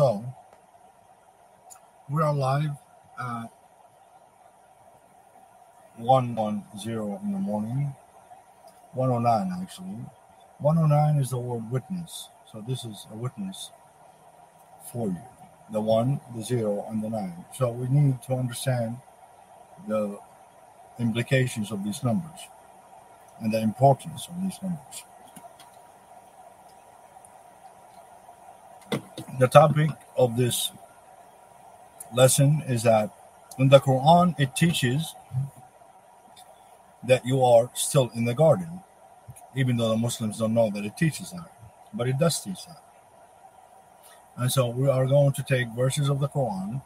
So we are live at one one zero in the morning. One oh nine actually. One oh nine is the word witness. So this is a witness for you. The one, the zero, and the nine. So we need to understand the implications of these numbers and the importance of these numbers. The topic of this lesson is that in the Quran it teaches that you are still in the garden, even though the Muslims don't know that it teaches that, but it does teach that. And so we are going to take verses of the Quran,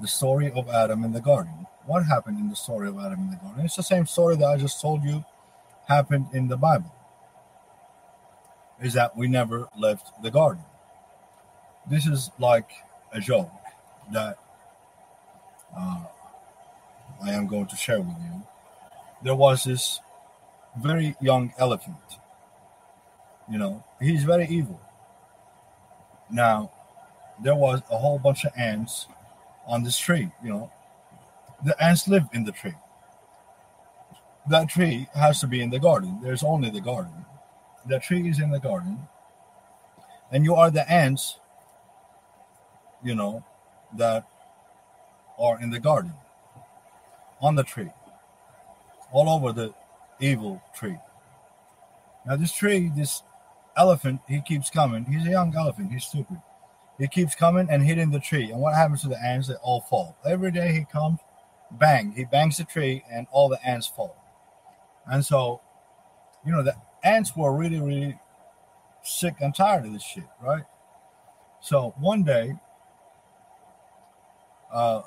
the story of Adam in the garden. What happened in the story of Adam in the garden? It's the same story that I just told you happened in the Bible. Is that we never left the garden. This is like a joke that uh, I am going to share with you. There was this very young elephant. You know, he's very evil. Now, there was a whole bunch of ants on this tree. You know, the ants live in the tree. That tree has to be in the garden. There's only the garden. The tree is in the garden, and you are the ants. You know, that are in the garden, on the tree, all over the evil tree. Now, this tree, this elephant, he keeps coming. He's a young elephant. He's stupid. He keeps coming and hitting the tree. And what happens to the ants? They all fall. Every day he comes, bang, he bangs the tree, and all the ants fall. And so, you know, the ants were really, really sick and tired of this shit, right? So one day, uh,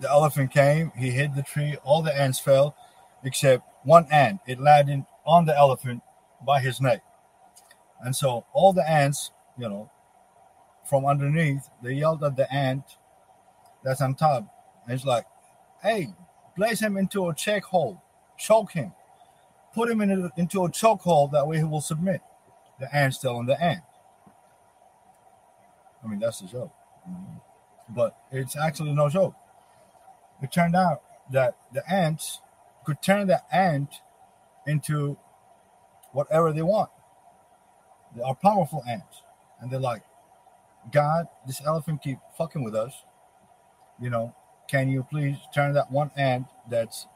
the elephant came, he hit the tree, all the ants fell, except one ant. It landed on the elephant by his neck. And so all the ants, you know, from underneath, they yelled at the ant that's on top. And it's like, hey, place him into a check hole, choke him, put him in a, into a choke hole. That way he will submit. The ant still in the ant. I mean, that's the joke. But it's actually no joke. It turned out that the ants could turn the ant into whatever they want. They are powerful ants. And they're like, God, this elephant keep fucking with us. You know, can you please turn that one ant that's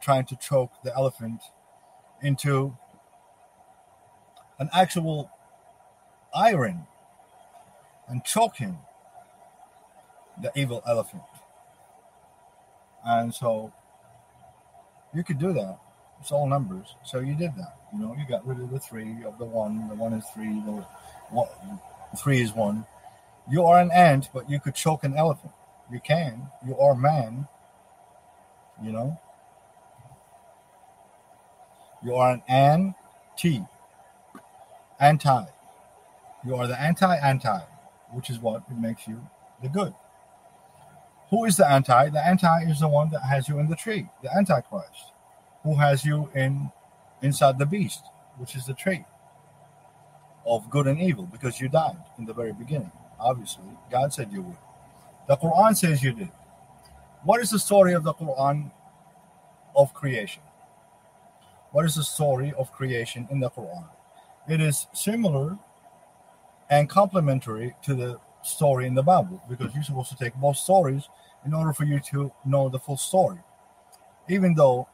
trying to choke the elephant into an actual iron and choke him, the evil elephant. And so you could do that. It's all numbers. So you did that. You know, you got rid of the three of the one. The one is three. The one, three is one. You are an ant, but you could choke an elephant. You can. You are man. You know. You are an anti. Anti. You are the anti-anti, which is what makes you the good. Who is the anti? The anti is the one that has you in the tree, the antichrist, who has you in inside the beast, which is the tree of good and evil, because you died in the very beginning. Obviously, God said you would. The Quran says you did. What is the story of the Quran of creation? What is the story of creation in the Quran? It is similar and complementary to the story in the Bible because you're supposed to take both stories in order for you to know the full story. Even though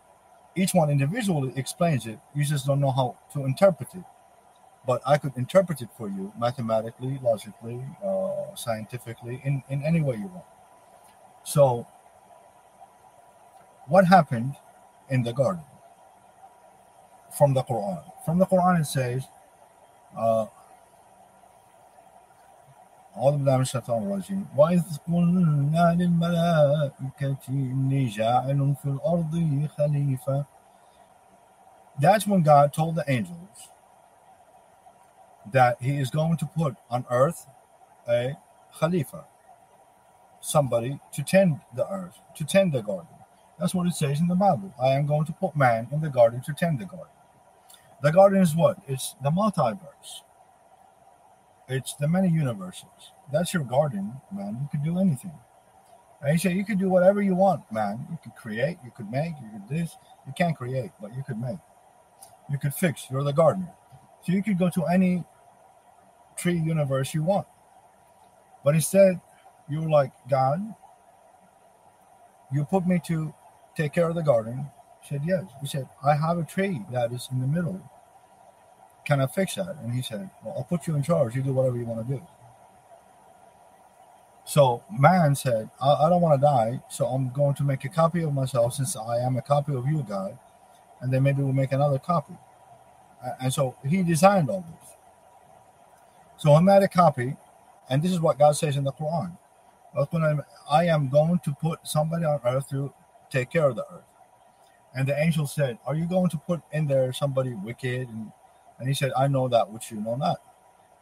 each one individually explains it, you just don't know how to interpret it. But I could interpret it for you mathematically, logically, uh, scientifically, in, in any way you want. So, what happened in the garden from the Quran? From the Quran, it says, uh, أعوذ بالله من الشيطان الرجيم وإذ قلنا للملائكة إني جاعل في الأرض خليفة That's when God told the angels that he is going to put on earth a khalifa, somebody to tend the earth, to tend the garden. That's what it says in the Bible. I am going to put man in the garden to tend the garden. The garden is what? It's the multiverse. it's the many universes. That's your garden, man. You could do anything. And he said, You could do whatever you want, man. You could create, you could make, you could this. You can't create, but you could make. You could fix. You're the gardener. So you could go to any tree universe you want. But instead, you're like, God, you put me to take care of the garden. He said, Yes. He said, I have a tree that is in the middle. Can I fix that? And he said, Well, I'll put you in charge. You do whatever you want to do. So man said, I, I don't want to die, so I'm going to make a copy of myself since I am a copy of you, God. And then maybe we'll make another copy. And so he designed all this. So I made a copy, and this is what God says in the Quran. I am going to put somebody on earth to take care of the earth. And the angel said, Are you going to put in there somebody wicked? And, and he said, I know that which you know not.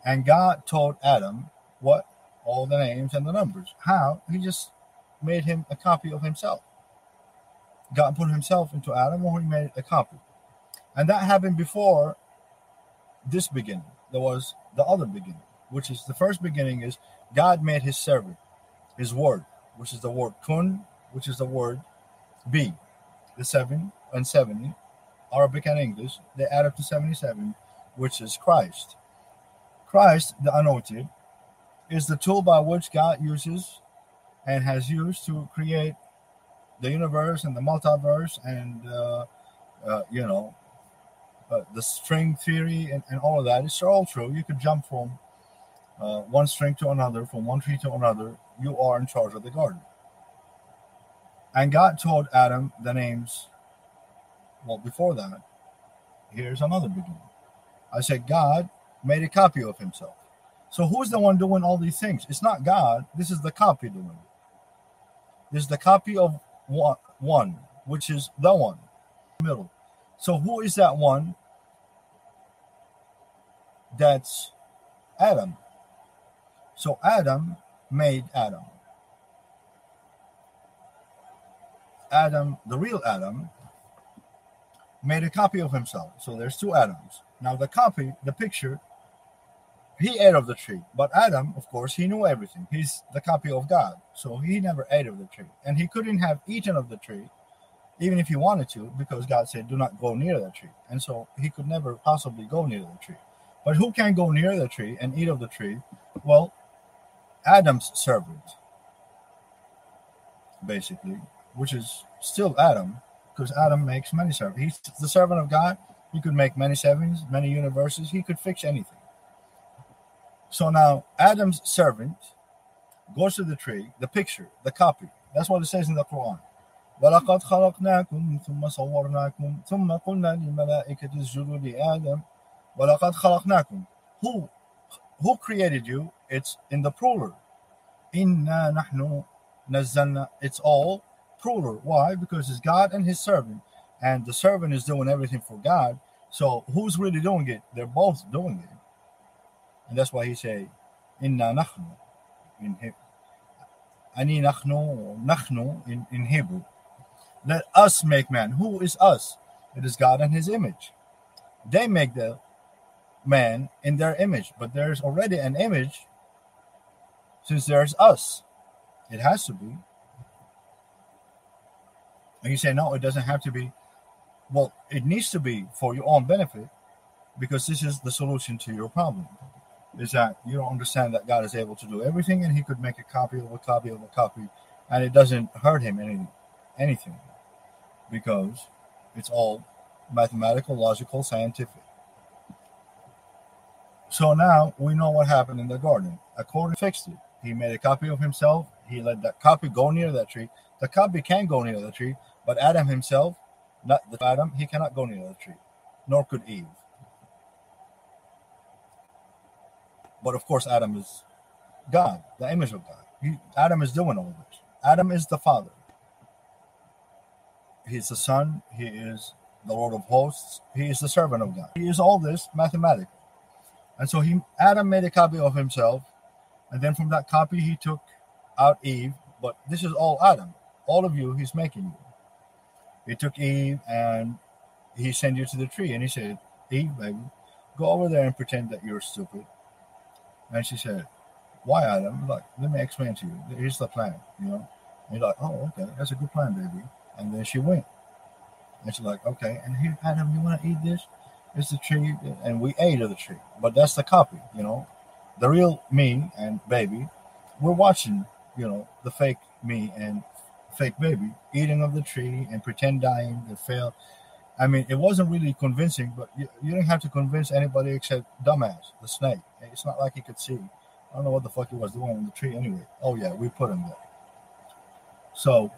And God told Adam what all the names and the numbers. How? He just made him a copy of himself. God put himself into Adam, or he made a copy. And that happened before this beginning. There was the other beginning, which is the first beginning is God made his servant, his word, which is the word kun, which is the word be. The seven and 70, Arabic and English, they add up to 77, which is Christ. Christ, the anointed, is the tool by which God uses and has used to create the universe and the multiverse and uh, uh, you know uh, the string theory and, and all of that. It's all true. You could jump from uh, one string to another, from one tree to another. You are in charge of the garden. And God told Adam the names. Well, before that, here's another beginning. I said God made a copy of himself. So who's the one doing all these things? It's not God. This is the copy doing. This is the copy of one, one which is the one, middle. So who is that one? That's Adam. So Adam made Adam. Adam, the real Adam, made a copy of himself. So there's two Adams. Now the copy, the picture he ate of the tree. But Adam, of course, he knew everything. He's the copy of God. So he never ate of the tree. And he couldn't have eaten of the tree, even if he wanted to, because God said, do not go near the tree. And so he could never possibly go near the tree. But who can go near the tree and eat of the tree? Well, Adam's servant, basically, which is still Adam, because Adam makes many servants. He's the servant of God. He could make many sevens, many universes. He could fix anything. So now Adam's servant goes to the tree, the picture, the copy. That's what it says in the Quran. ولقد خلقناكم ثم صورناكم ثم قلنا للملائكة اسجدوا لآدم ولقد خلقناكم Who who created you? It's in the plural. إنا نحن نزلنا It's all plural. Why? Because it's God and his servant. And the servant is doing everything for God. so who's really doing it? They're both doing it. And that's why he say, Inna nahnu in Hebrew. Ani nahnu, nahnu in, in Hebrew. Let us make man. Who is us? It is God and his image. They make the man in their image, but there's already an image since there's us. It has to be. And you say, no, it doesn't have to be. Well, it needs to be for your own benefit because this is the solution to your problem is that you don't understand that God is able to do everything and he could make a copy of a copy of a copy and it doesn't hurt him any anything because it's all mathematical, logical, scientific. So now we know what happened in the garden. According to fixed it. He made a copy of himself. He let that copy go near that tree. The copy can go near the tree, but Adam himself, not the Adam, he cannot go near the tree, nor could Eve. But of course, Adam is God, the image of God. He, Adam is doing all this. Adam is the father. He's the son. He is the Lord of hosts. He is the servant of God. He is all this mathematically. And so he Adam made a copy of himself, and then from that copy he took out Eve. But this is all Adam. All of you, he's making you. He took Eve and he sent you to the tree, and he said, Eve, baby, go over there and pretend that you're stupid And she said, Why, Adam? Like, let me explain to you. Here's the plan, you know. And you're like, Oh, okay, that's a good plan, baby. And then she went. And she's like, Okay, and here, Adam, you want to eat this? It's the tree. And we ate of the tree. But that's the copy, you know. The real me and baby, we're watching, you know, the fake me and fake baby eating of the tree and pretend dying that failed. I mean, it wasn't really convincing, but you, you didn't have to convince anybody except dumbass, the snake. It's not like he could see. I don't know what the fuck he was doing in the tree anyway. Oh yeah, we put him there. So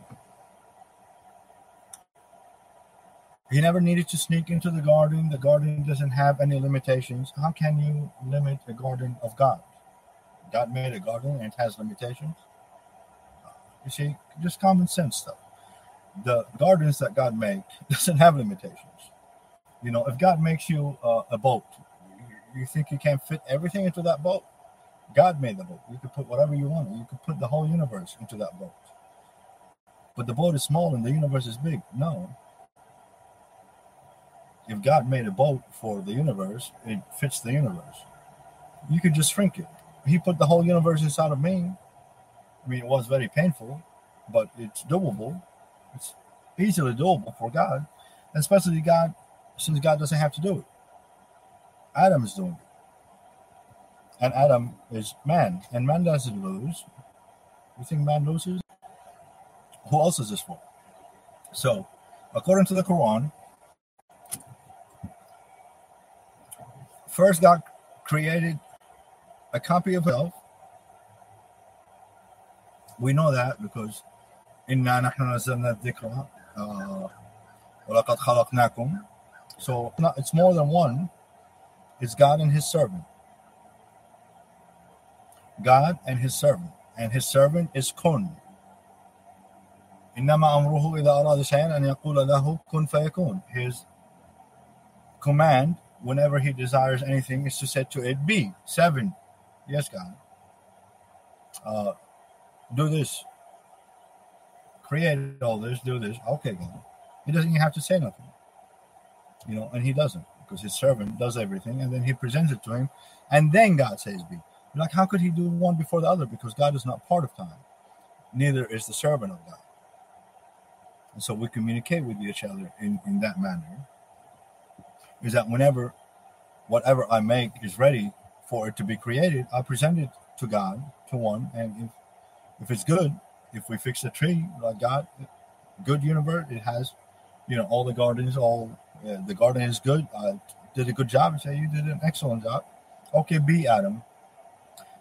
he never needed to sneak into the garden. The garden doesn't have any limitations. How can you limit a garden of God? God made a garden and it has limitations. You see, just common sense stuff. The gardens that God made doesn't have limitations. You know, if God makes you uh, a boat, you, you think you can't fit everything into that boat? God made the boat. You could put whatever you want. You could put the whole universe into that boat. But the boat is small and the universe is big. No. If God made a boat for the universe, it fits the universe. You could just shrink it. He put the whole universe inside of me. I mean, it was very painful, but it's doable. It's easily doable for God, especially God, since God doesn't have to do it. Adam is doing it. And Adam is man, and man doesn't lose. You think man loses? Who else is this for? So, according to the Quran, first God created a copy of himself we know that because إنا نحن نزلنا الذكر ولقد خلقناكم so it's more than one it's God and his servant God and his servant and his servant is kun إنما أمره إذا أراد شيئا أن يقول له كن فيكون his command whenever he desires anything is to say to it be seven yes God uh, do this, create all this, do this. Okay, God. He doesn't even have to say nothing. You know, and he doesn't because his servant does everything and then he presents it to him and then God says be. like, how could he do one before the other? Because God is not part of time. Neither is the servant of God. And so we communicate with each other in, in that manner. Is that whenever whatever I make is ready for it to be created, I present it to God, to one, and if if it's good, if we fix the tree like God, good universe, it has, you know, all the gardens, all uh, the garden is good. I did a good job. and say you did an excellent job. Okay, be Adam.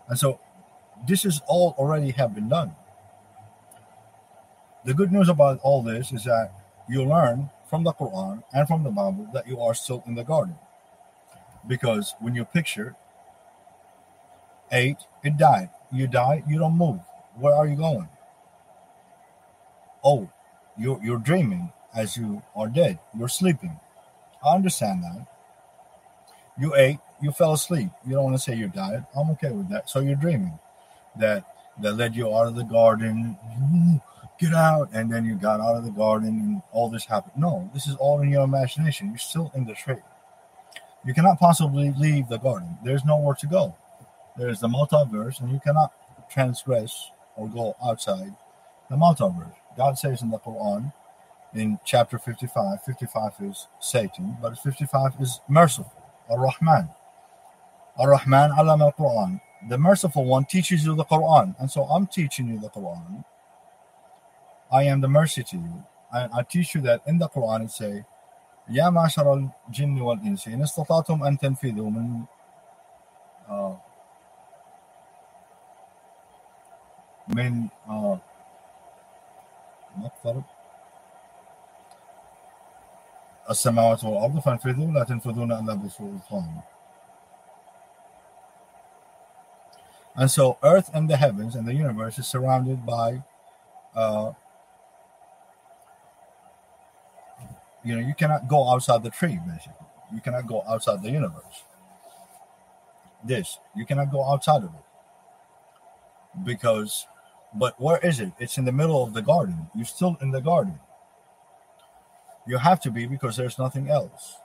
And so this is all already have been done. The good news about all this is that you learn from the Quran and from the Bible that you are still in the garden. Because when you picture eight, it died. You die, you don't move. Where are you going? Oh, you're, you're dreaming as you are dead. You're sleeping. I understand that. You ate, you fell asleep. You don't want to say you died. I'm okay with that. So you're dreaming that that led you out of the garden. Get out, and then you got out of the garden, and all this happened. No, this is all in your imagination. You're still in the tree. You cannot possibly leave the garden. There's nowhere to go. There's the multiverse, and you cannot transgress or go outside the multiverse. God says in the Quran, in chapter 55, 55 is Satan, but 55 is merciful, Ar-Rahman. Ar-Rahman alam al-Quran. The merciful one teaches you the Quran. And so I'm teaching you the Quran. I am the mercy to you. I, I teach you that in the Quran It say, يا معشر الجن والإنس إن استطعتم أن تنفذوا من uh, من آه مقترب السماوات والأرض فانفذوا لا تنفذون إلا بسلطان And so earth and the heavens and the universe is surrounded by uh, you know, you cannot go outside the tree, basically. You cannot go outside the universe. This, you cannot go outside of it. Because but where is it? It's in the middle of the garden. You're still in the garden. You have to be because there's nothing else.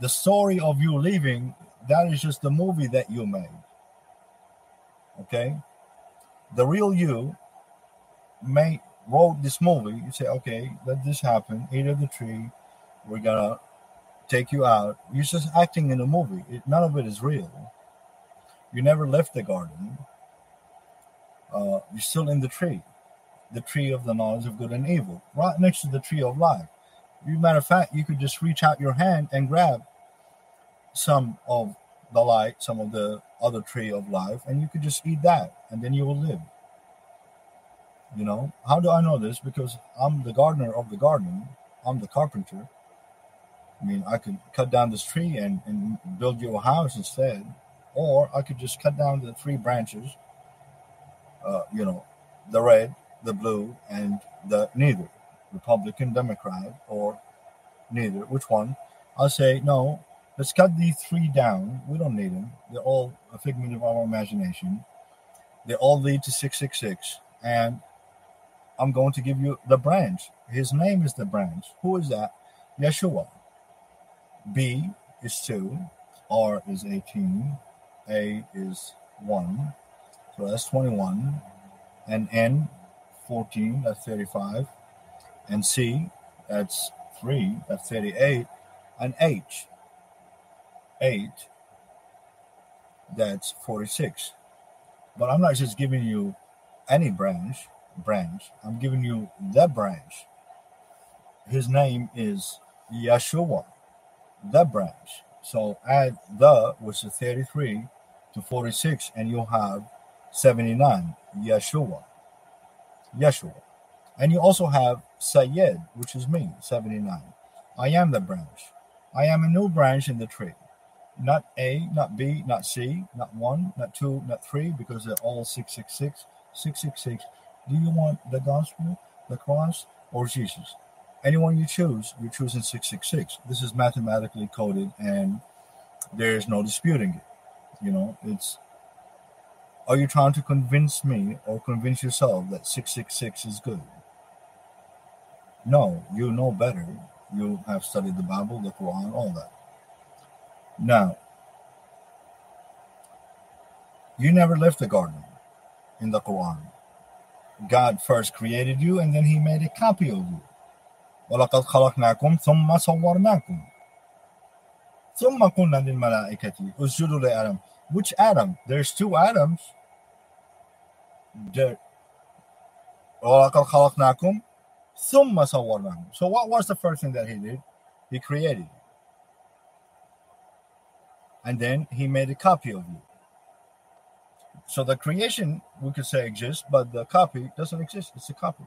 The story of you leaving, that is just the movie that you made. Okay, the real you may wrote this movie. You say, okay, let this happen. Eat of the tree. We're gonna take you out. You're just acting in a movie. It, none of it is real. You never left the garden. Uh, you're still in the tree, the tree of the knowledge of good and evil, right next to the tree of life. As matter of fact, you could just reach out your hand and grab some of the light, some of the other tree of life, and you could just eat that, and then you will live. You know, how do I know this? Because I'm the gardener of the garden, I'm the carpenter. I mean, I could cut down this tree and, and build you a house instead, or I could just cut down the three branches, uh, you know, the red, the blue, and the neither, Republican, Democrat, or neither. Which one? I'll say, no, let's cut these three down. We don't need them. They're all a figment of our imagination. They all lead to 666. And I'm going to give you the branch. His name is the branch. Who is that? Yeshua. B is 2, R is 18, A is 1, so that's 21, and N 14, that's 35, and C, that's 3, that's 38, and H, 8, that's 46. But I'm not just giving you any branch, branch. I'm giving you the branch. His name is Yeshua, the branch. So add the, which is 33, to 46, and you'll have 79, Yeshua. Yeshua. And you also have Sayed, which is me, 79. I am the branch. I am a new branch in the tree. Not A, not B, not C, not 1, not 2, not 3, because they're all 666. 666 do you want the gospel, the cross, or Jesus? Anyone you choose, you're choosing 666. This is mathematically coded and there's no disputing it. You know, it's are you trying to convince me or convince yourself that 666 is good? No, you know better. You have studied the Bible, the Quran, all that. Now, you never left the garden in the Quran. God first created you and then he made a copy of you. ولقد خلقناكم ثم صورناكم ثم قلنا للملائكة اسجدوا لآدم Which Adam? There's two Adams. There. ولقد خلقناكم ثم صورناكم So what was the first thing that he did? He created you. And then he made a copy of you. So the creation, we could say, exists, but the copy doesn't exist. It's a copy.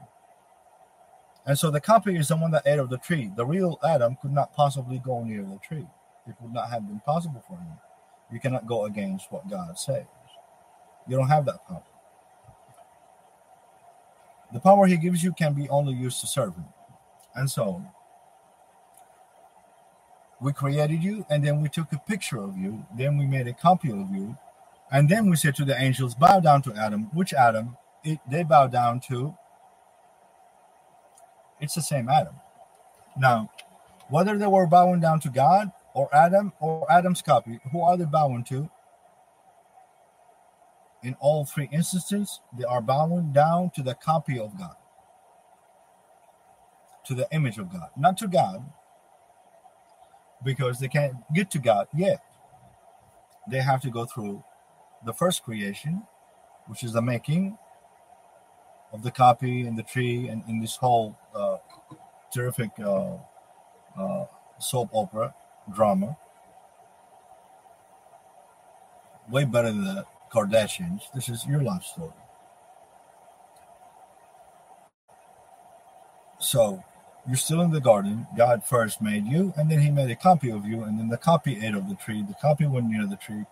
And so the copy is the one that ate of the tree. The real Adam could not possibly go near the tree. It would not have been possible for him. You cannot go against what God says. You don't have that power. The power he gives you can be only used to serve him. And so we created you, and then we took a picture of you, then we made a copy of you, and then we said to the angels, bow down to Adam. Which Adam? It, they bow down to. It's the same Adam. Now, whether they were bowing down to God or Adam or Adam's copy, who are they bowing to? In all three instances, they are bowing down to the copy of God, to the image of God, not to God, because they can't get to God yet. They have to go through the first creation, which is the making of the copy and the tree and in this whole uh, terrific uh, uh, soap opera drama. Way better than the Kardashians. This is your life story. So you're still in the garden. God first made you, and then He made a copy of you, and then the copy ate of the tree. The copy went near the tree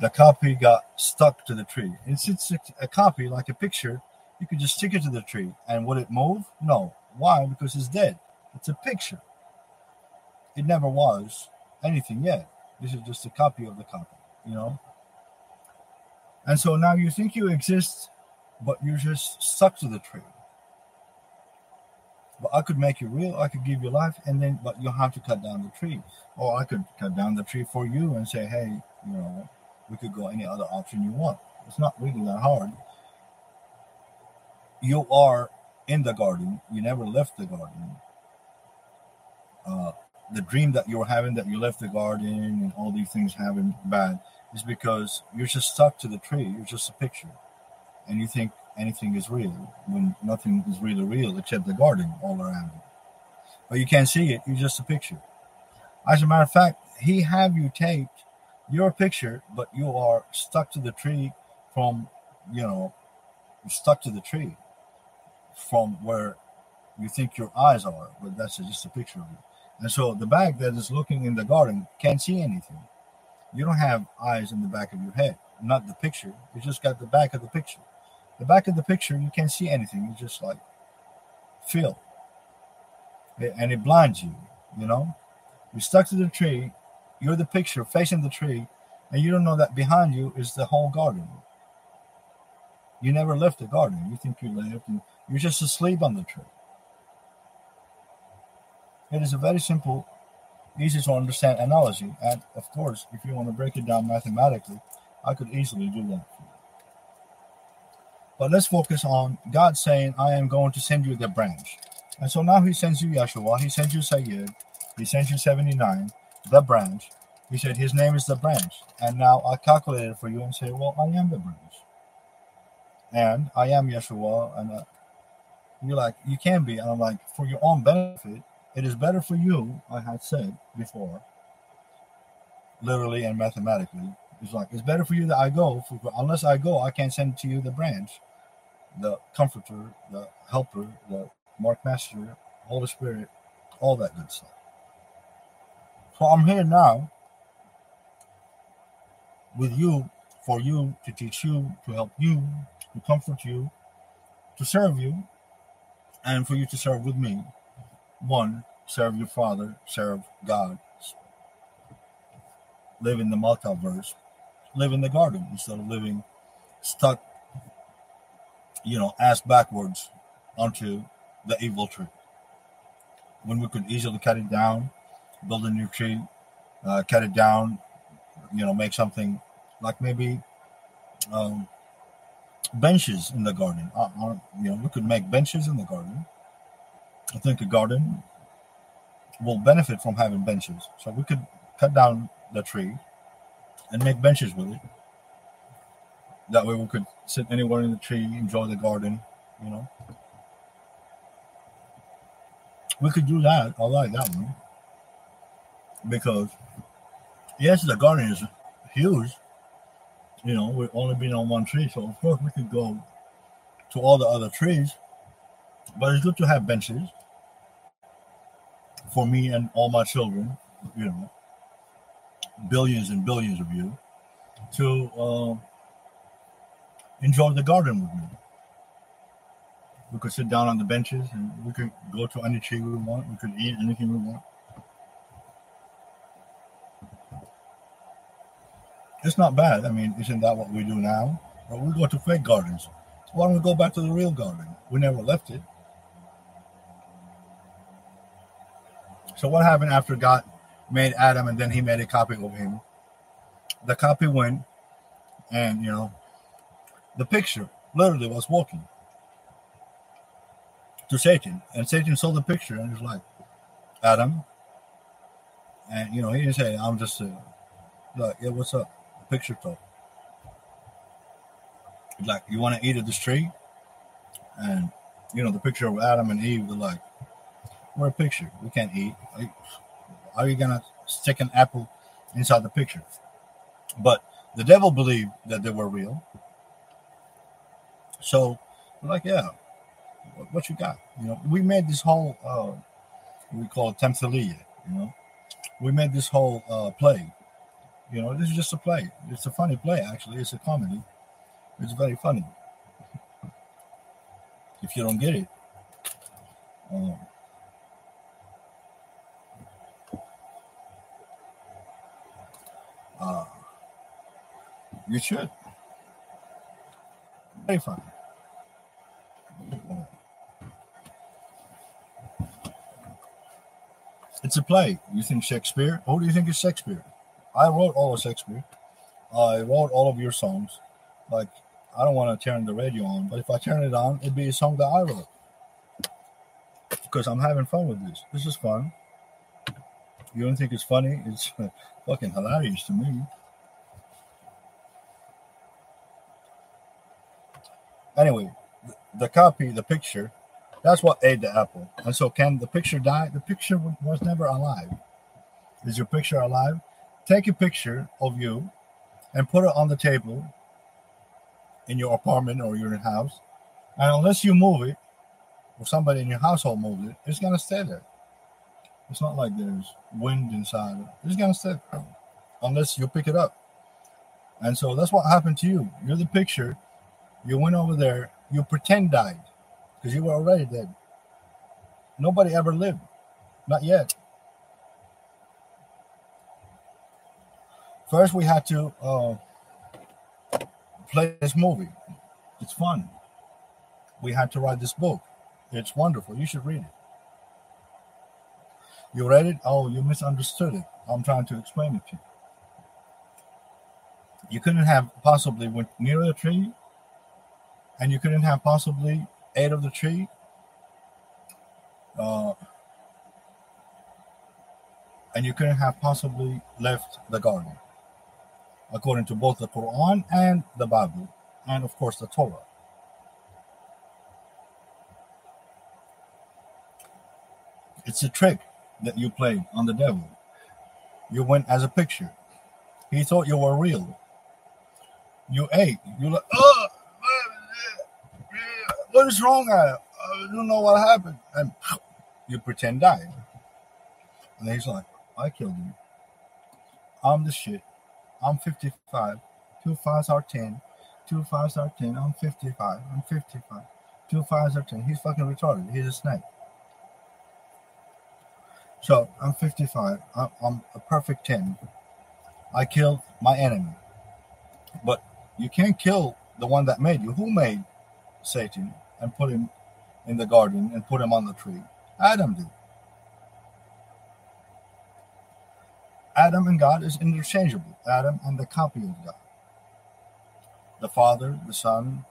the copy got stuck to the tree. And since it's a copy, like a picture, you could just stick it to the tree. And would it move? No. Why? Because it's dead. It's a picture. It never was anything yet. This is just a copy of the copy, you know? And so now you think you exist, but you're just stuck to the tree. But I could make you real, I could give you life, and then, but you'll have to cut down the tree. Or I could cut down the tree for you and say, hey, you know, we could go any other option you want. It's not really that hard. You are in the garden. You never left the garden. Uh, the dream that you're having that you left the garden and all these things having bad is because you're just stuck to the tree. You're just a picture, and you think anything is real when nothing is really real except the garden all around you. But you can't see it. You're just a picture. As a matter of fact, he have you taped your picture, but you are stuck to the tree from, you know, stuck to the tree from where you think your eyes are, but that's just a picture of it. And so the bag that is looking in the garden can't see anything. You don't have eyes in the back of your head, not the picture. You just got the back of the picture. The back of the picture, you can't see anything. You just like feel. And it blinds you, you know? You're stuck to the tree. You're the picture facing the tree, and you don't know that behind you is the whole garden. You never left the garden. You think you left, and you're just asleep on the tree. It is a very simple, easy to understand analogy. And of course, if you want to break it down mathematically, I could easily do that. But let's focus on God saying, I am going to send you the branch. And so now he sends you Yeshua, he sends you Sayyid, he sends you 79, the branch. He said his name is the branch. And now I calculate it for you and say, well, I am the branch. And I am Yeshua. And uh, you're like, you can be. And I'm like, for your own benefit, it is better for you, I had said before, literally and mathematically. It's like, it's better for you that I go, for, unless I go, I can't send to you the branch, the comforter, the helper, the Mark Master, Holy Spirit, all that good stuff. So I'm here now with you, for you, to teach you, to help you, to comfort you, to serve you, and for you to serve with me one, serve your Father, serve God, live in the multiverse, live in the garden instead of living stuck, you know, ass backwards onto the evil tree. When we could easily cut it down, build a new tree, uh, cut it down, you know, make something like maybe um, benches in the garden. Uh, uh, you know, we could make benches in the garden I think a garden will benefit from having benches. So we could cut down the tree and make benches with it. That way we could sit anywhere in the tree, enjoy the garden, you know. We could do that. I like that one. Because yes, the garden is huge. You know, we've only been on one tree, so of course we could go to all the other trees. But it's good to have benches for me and all my children, you know, billions and billions of you, to uh, enjoy the garden with me. We could sit down on the benches and we could go to any tree we want. We could eat anything we want. It's not bad. I mean, isn't that what we do now? But we go to fake gardens. Why don't we go back to the real garden? We never left it. So what happened after God made Adam and then he made a copy of him? The copy went and you know the picture literally was walking to Satan. And Satan saw the picture and was like, Adam. And you know, he didn't say, I'm just uh, like, yeah, what's up? Picture talk. Like, you want to eat at this tree? And you know, the picture of Adam and Eve, they're like, we're a picture. We can't eat. Are you gonna stick an apple inside the picture? But the devil believed that they were real. So we're like, yeah, what you got? You know, we made this whole uh, we call it Temthalia, you know. We made this whole uh, play. You know, this is just a play. It's a funny play, actually. It's a comedy. It's very funny. If you don't get it, um, Uh, you should. Very fun. It's a play. You think Shakespeare? Who do you think is Shakespeare? I wrote all of Shakespeare. I wrote all of your songs. Like, I don't want to turn the radio on, but if I turn it on, it'd be a song that I wrote. Because I'm having fun with this. This is fun. You don't think it's funny? It's fucking hilarious to me. Anyway, the copy, the picture, that's what ate the apple. And so, can the picture die? The picture was never alive. Is your picture alive? Take a picture of you and put it on the table in your apartment or your house. And unless you move it, or somebody in your household moves it, it's gonna stay there. It's not like there's wind inside. it. It's gonna there unless you pick it up. And so that's what happened to you. You're the picture. You went over there. You pretend died because you were already dead. Nobody ever lived, not yet. First, we had to uh, play this movie. It's fun. We had to write this book. It's wonderful. You should read it. You read it? Oh, you misunderstood it. I'm trying to explain it to you. You couldn't have possibly went near the tree, and you couldn't have possibly ate of the tree. Uh, and you couldn't have possibly left the garden, according to both the Quran and the Bible, and of course the Torah. It's a trick that you played on the devil. You went as a picture. He thought you were real. You ate. You like, oh, what is wrong? I, I don't know what happened. And you pretend died. And he's like, I killed you. I'm the shit. I'm 55. Two fives are 10. Two fives are 10. I'm 55. I'm 55. Two fives are 10. He's fucking retarded. He's a snake. So I'm 55. I'm, a perfect 10. I killed my enemy. But you can't kill the one that made you. Who made Satan and put him in the garden and put him on the tree? Adam did. Adam and God is interchangeable. Adam and the copy of God. The Father, the Son,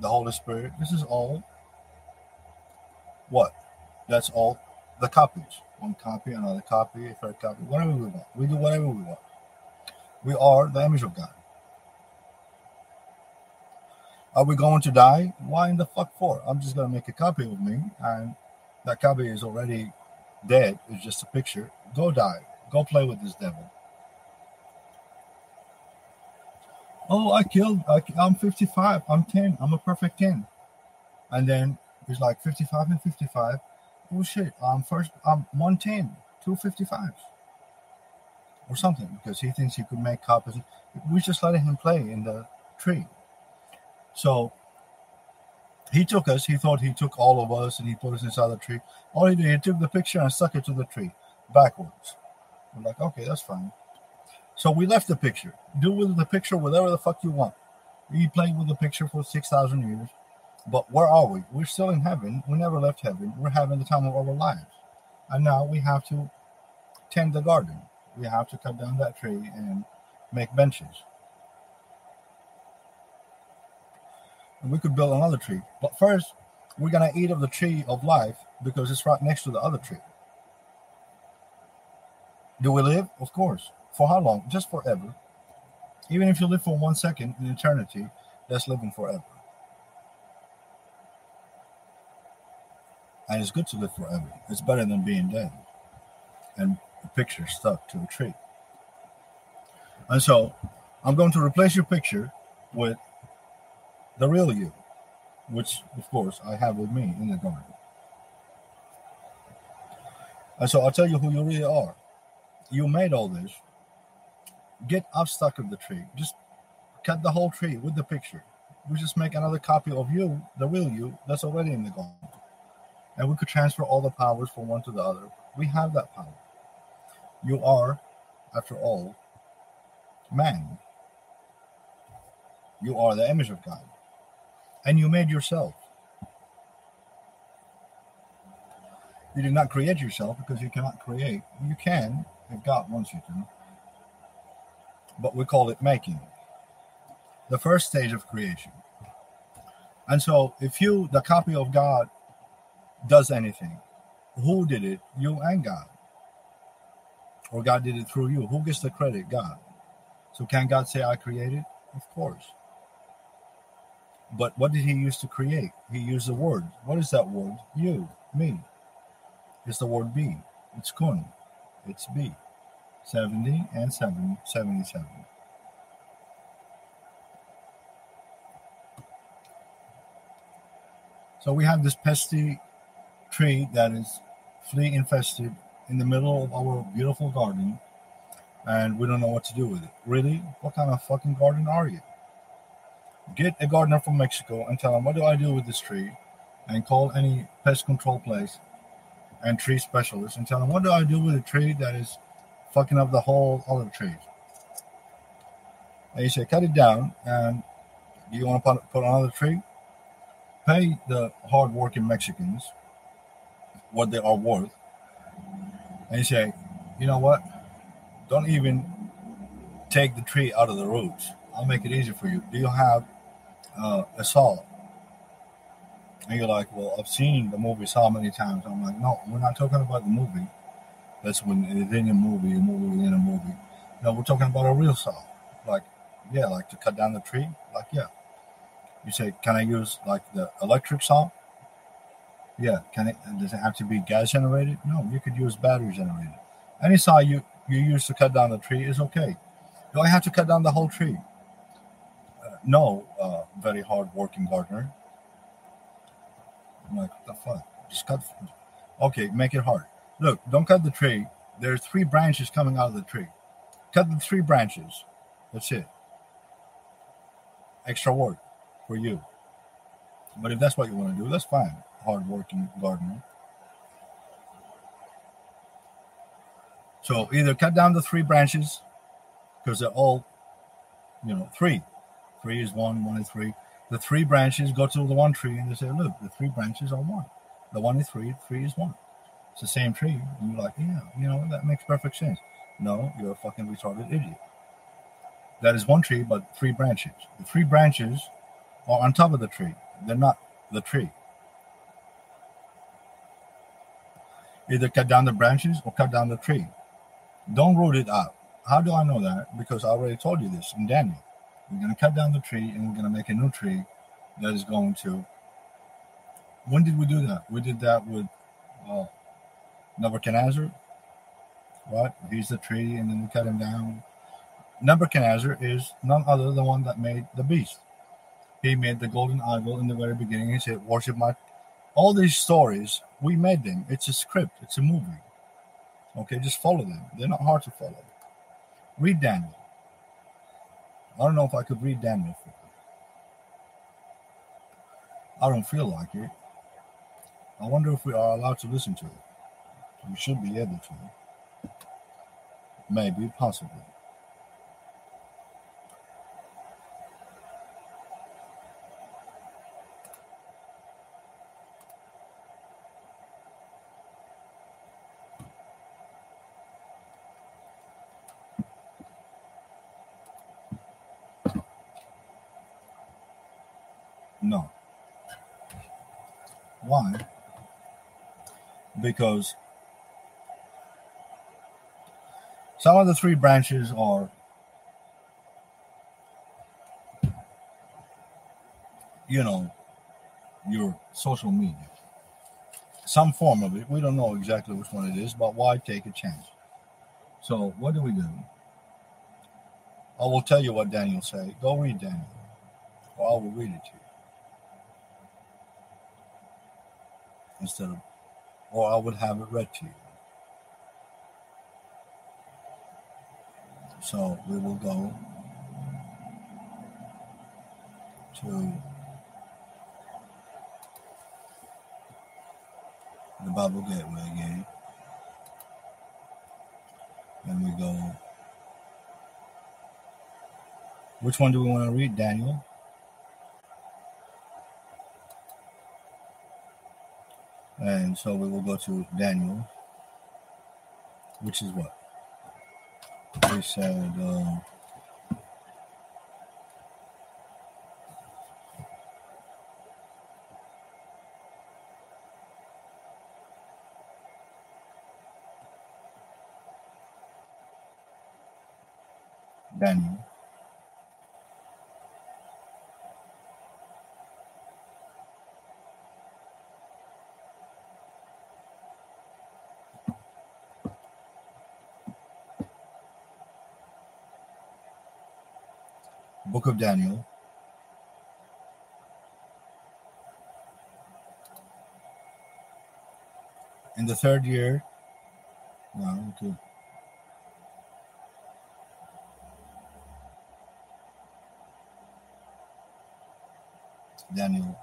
the Holy Spirit. This is all what? That's all the copies. One copy, another copy, a third copy, whatever we want. We do whatever we want. We are the image of God. Are we going to die? Why in the fuck for? I'm just gonna make a copy of me, and that copy is already dead. It's just a picture. Go die. Go play with this devil. Oh, I killed. I, I'm 55. I'm 10. I'm a perfect 10. And then it's like 55 and 55 oh shit, um, first, um, 110, 255 or something because he thinks he could make copies. We're just letting him play in the tree. So he took us, he thought he took all of us and he put us inside the tree. All he did, he took the picture and stuck it to the tree backwards. We're like, okay, that's fine. So we left the picture. Do with the picture whatever the fuck you want. He played with the picture for 6,000 years. But where are we? We're still in heaven. We never left heaven. We're having the time of our lives. And now we have to tend the garden. We have to cut down that tree and make benches. And we could build another tree. But first, we're going to eat of the tree of life because it's right next to the other tree. Do we live? Of course. For how long? Just forever. Even if you live for one second in eternity, that's living forever. And it's good to live forever. It's better than being dead and a picture stuck to a tree. And so I'm going to replace your picture with the real you, which, of course, I have with me in the garden. And so I'll tell you who you really are. You made all this. Get off unstuck of the tree. Just cut the whole tree with the picture. We just make another copy of you, the real you, that's already in the garden and we could transfer all the powers from one to the other. We have that power. You are, after all, man. You are the image of God. And you made yourself. You did not create yourself because you cannot create. You can if God wants you to. But we call it making. the first stage of creation. And so, if you, the copy of God, does anything, who did it? You and God. Or God did it through you. Who gets the credit? God. So, can God say, I created? Of course. But what did he use to create? He used the word. What is that word? You, me. It's the word be. It's kun. It's be. 70 and 7, 77. So we have this pesty tree that is flea infested in the middle of our beautiful garden, and we don't know what to do with it. Really? What kind of fucking garden are you? Get a gardener from Mexico and tell him, what do I do with this tree? And call any pest control place and tree specialist and tell him, what do I do with a tree that is fucking up the whole olive tree? And you say, cut it down, and do you want to put, put another tree? pay the hardworking Mexicans what they are worth, and you say, you know what? Don't even take the tree out of the roots. I'll make it easy for you. Do you have uh, a saw? And you're like, well, I've seen the movie Saw many times. I'm like, no, we're not talking about the movie. That's when it's in a movie, a movie within a movie. No, we're talking about a real saw. Like, yeah, like to cut down the tree. Like, yeah, you say, can I use like the electric saw? Yeah. Can it? Does it have to be gas generated? No. You could use battery generated. Any saw you you use to cut down the tree is okay. Do I have to cut down the whole tree? Uh, no. Uh, very hard working gardener. I'm like, what the fuck? Just cut. Okay, make it hard. Look, don't cut the tree. There are three branches coming out of the tree. Cut the three branches. That's it. Extra work for you. But if that's what you want to do, that's fine. Hardworking gardener. So either cut down the three branches because they're all, you know, three. Three is one, one is three. The three branches go to the one tree and they say, look, the three branches are one. The one is three, three is one. It's the same tree. And you're like, yeah, you know, that makes perfect sense. No, you're a fucking retarded idiot. That is one tree, but three branches. The three branches are on top of the tree. They're not the tree. Either cut down the branches or cut down the tree. Don't root it out. How do I know that? Because I already told you this in Daniel. We're going to cut down the tree and we're going to make a new tree that is going to. When did we do that? We did that with uh, Nebuchadnezzar, What? He's the tree and then we cut him down. Nebuchadnezzar is none other than the one that made the beast he made the golden idol in the very beginning. He said, Worship my. All these stories, we made them. It's a script, it's a movie. Okay, just follow them. They're not hard to follow. Read Daniel. I don't know if I could read Daniel for you. I don't feel like it. I wonder if we are allowed to listen to it. We should be able to. Maybe, possibly. No. Why? Because some of the three branches are you know your social media. Some form of it. We don't know exactly which one it is but why take a chance? So what do we do? I will tell you what daniel say go read daniel or i will read it to you. Instead of, or I would have it read to you. So we will go to the Bible Gateway again. And we go, which one do we want to read, Daniel? And so we will go to Daniel, which is what? We said, uh, Daniel. Book of Daniel. In the third year. Daniel.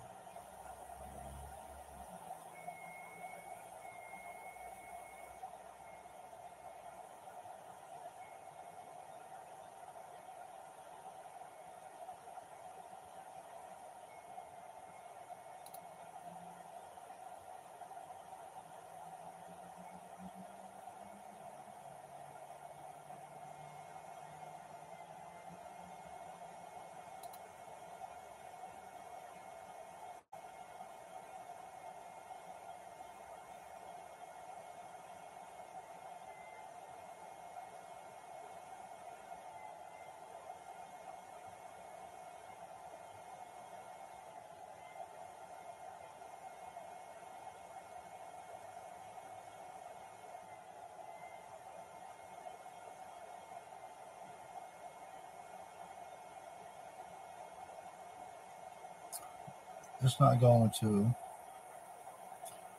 Let's not go into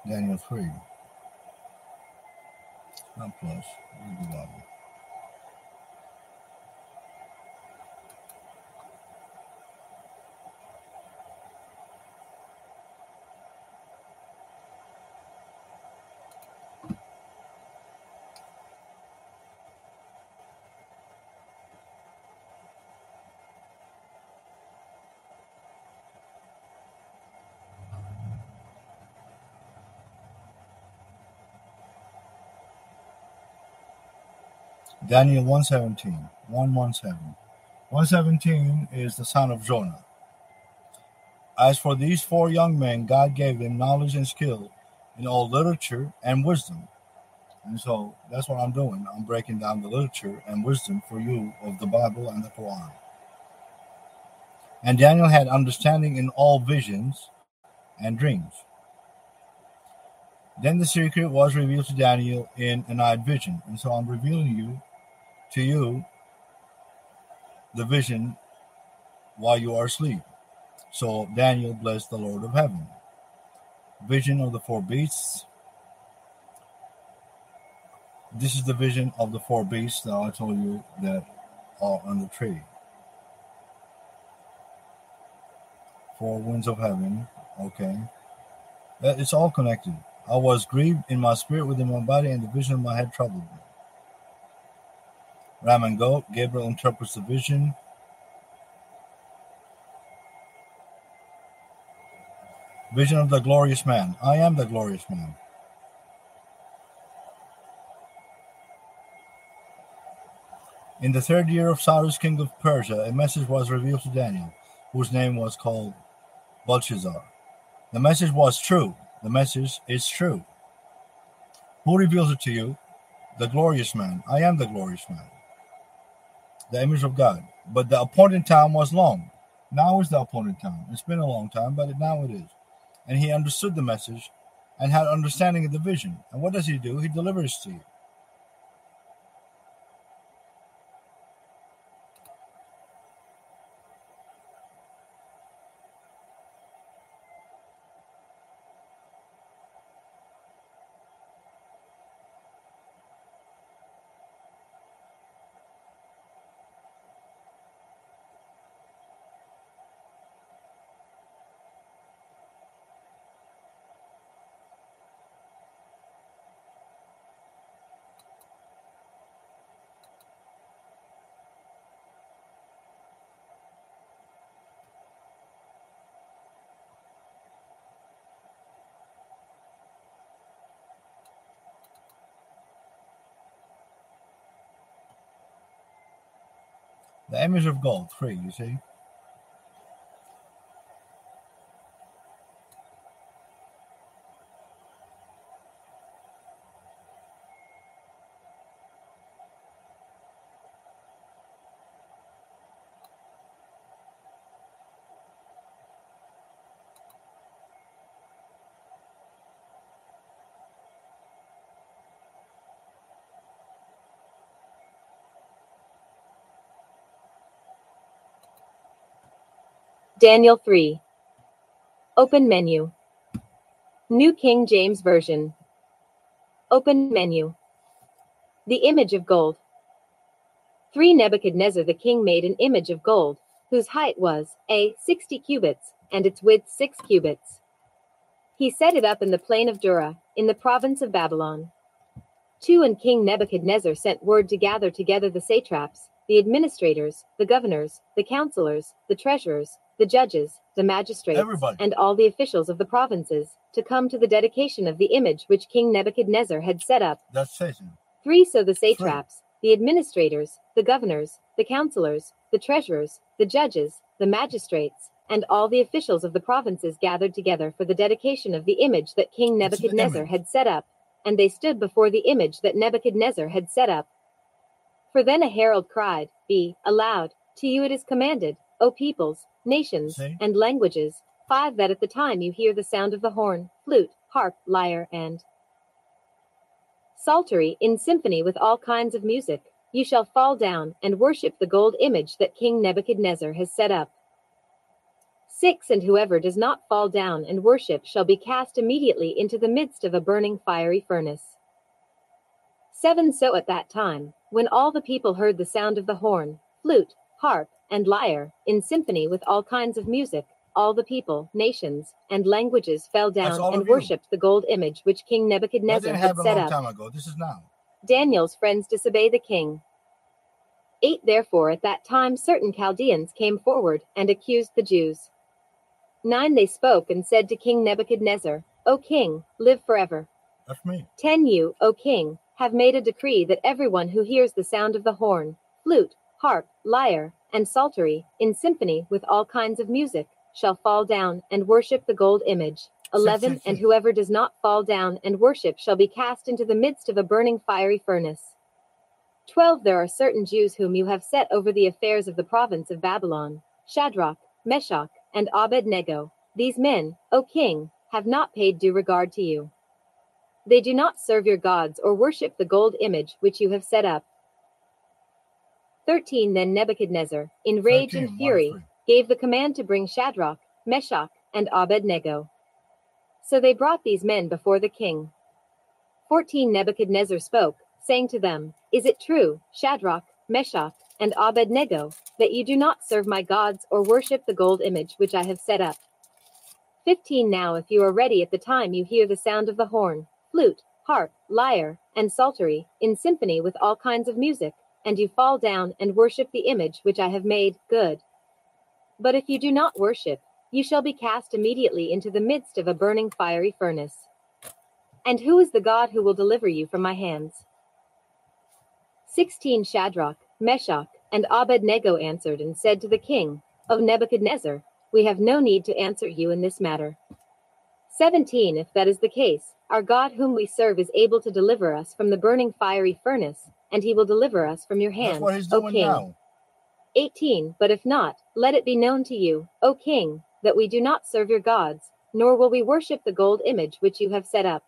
Daniel 3. Not plus. Read Daniel 117. 117. 117 is the son of Jonah. As for these four young men, God gave them knowledge and skill in all literature and wisdom. And so that's what I'm doing. I'm breaking down the literature and wisdom for you of the Bible and the Quran. And Daniel had understanding in all visions and dreams. Then the secret was revealed to Daniel in an night vision. And so I'm revealing you to you the vision while you are asleep. So Daniel blessed the Lord of heaven. Vision of the four beasts. This is the vision of the four beasts that I told you that are on the tree. Four winds of heaven. Okay. Uh, it's all connected. I was grieved in my spirit within my body, and the vision of my head troubled me. Ram and goat. Gabriel interprets the vision. Vision of the glorious man. I am the glorious man. In the third year of Cyrus, king of Persia, a message was revealed to Daniel, whose name was called Belshazzar. The message was true. The message is true. Who reveals it to you? The glorious man. I am the glorious man the image of God. But the appointed time was long. Now is the appointed time. It's been a long time, but now it is. And he understood the message and had understanding of the vision. And what does he do? He delivers to you. Image of gold, free, you see. Daniel 3. Open menu. New King James Version. Open menu. The image of gold. 3 Nebuchadnezzar the king made an image of gold, whose height was a 60 cubits, and its width 6 cubits. He set it up in the plain of Dura, in the province of Babylon. 2 And King Nebuchadnezzar sent word to gather together the satraps, the administrators, the governors, the counselors, the treasurers, the judges, the magistrates, Everybody. and all the officials of the provinces, to come to the dedication of the image which King Nebuchadnezzar had set up. That's Satan. 3 So the satraps, the administrators, the governors, the counselors, the treasurers, the judges, the magistrates, and all the officials of the provinces gathered together for the dedication of the image that King Nebuchadnezzar had set up, and they stood before the image that Nebuchadnezzar had set up. For then a herald cried, Be aloud, to you it is commanded, O peoples, nations, See? and languages, five that at the time you hear the sound of the horn, flute, harp, lyre, and psaltery in symphony with all kinds of music, you shall fall down and worship the gold image that King Nebuchadnezzar has set up. 6 And whoever does not fall down and worship shall be cast immediately into the midst of a burning fiery furnace. 7 So at that time, when all the people heard the sound of the horn, flute, harp, and lyre, in symphony with all kinds of music, all the people, nations, and languages fell down and worshipped the gold image which King Nebuchadnezzar had a set long up. time ago. This is now. Daniel's friends disobey the king. 8 Therefore at that time certain Chaldeans came forward and accused the Jews. 9 They spoke and said to King Nebuchadnezzar, O king, live forever. That's me. 10 You, O king, have made a decree that everyone who hears the sound of the horn, flute, harp, lyre, and psaltery, in symphony with all kinds of music, shall fall down and worship the gold image. 11 And whoever does not fall down and worship shall be cast into the midst of a burning fiery furnace. 12 There are certain Jews whom you have set over the affairs of the province of Babylon Shadrach, Meshach, and Abednego. These men, O king, have not paid due regard to you. They do not serve your gods or worship the gold image which you have set up. 13 Then Nebuchadnezzar, in rage 13, and fury, one, gave the command to bring Shadrach, Meshach, and Abednego. So they brought these men before the king. 14 Nebuchadnezzar spoke, saying to them, Is it true, Shadrach, Meshach, and Abednego, that you do not serve my gods or worship the gold image which I have set up? 15 Now, if you are ready at the time you hear the sound of the horn, flute, harp, lyre, and psaltery, in symphony with all kinds of music, and you fall down and worship the image which I have made, good. But if you do not worship, you shall be cast immediately into the midst of a burning fiery furnace. And who is the God who will deliver you from my hands? 16 Shadrach, Meshach, and Abednego answered and said to the king of Nebuchadnezzar, We have no need to answer you in this matter. 17 If that is the case, our God whom we serve is able to deliver us from the burning fiery furnace, and he will deliver us from your That's hands, what he's O king. now. 18 But if not, let it be known to you, O king, that we do not serve your gods, nor will we worship the gold image which you have set up.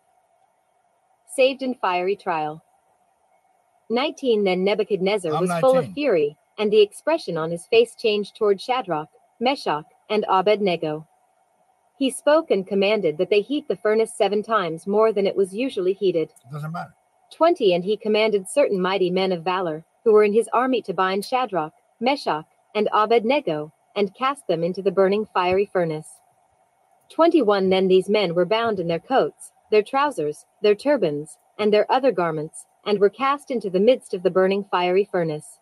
Saved in fiery trial. 19 Then Nebuchadnezzar I'm was full of fury, and the expression on his face changed toward Shadrach, Meshach, and Abednego. He spoke and commanded that they heat the furnace seven times more than it was usually heated. It doesn't matter. 20 And he commanded certain mighty men of valor, who were in his army to bind Shadrach, Meshach, and Abednego, and cast them into the burning fiery furnace. 21 Then these men were bound in their coats, their trousers, their turbans, and their other garments, and were cast into the midst of the burning fiery furnace.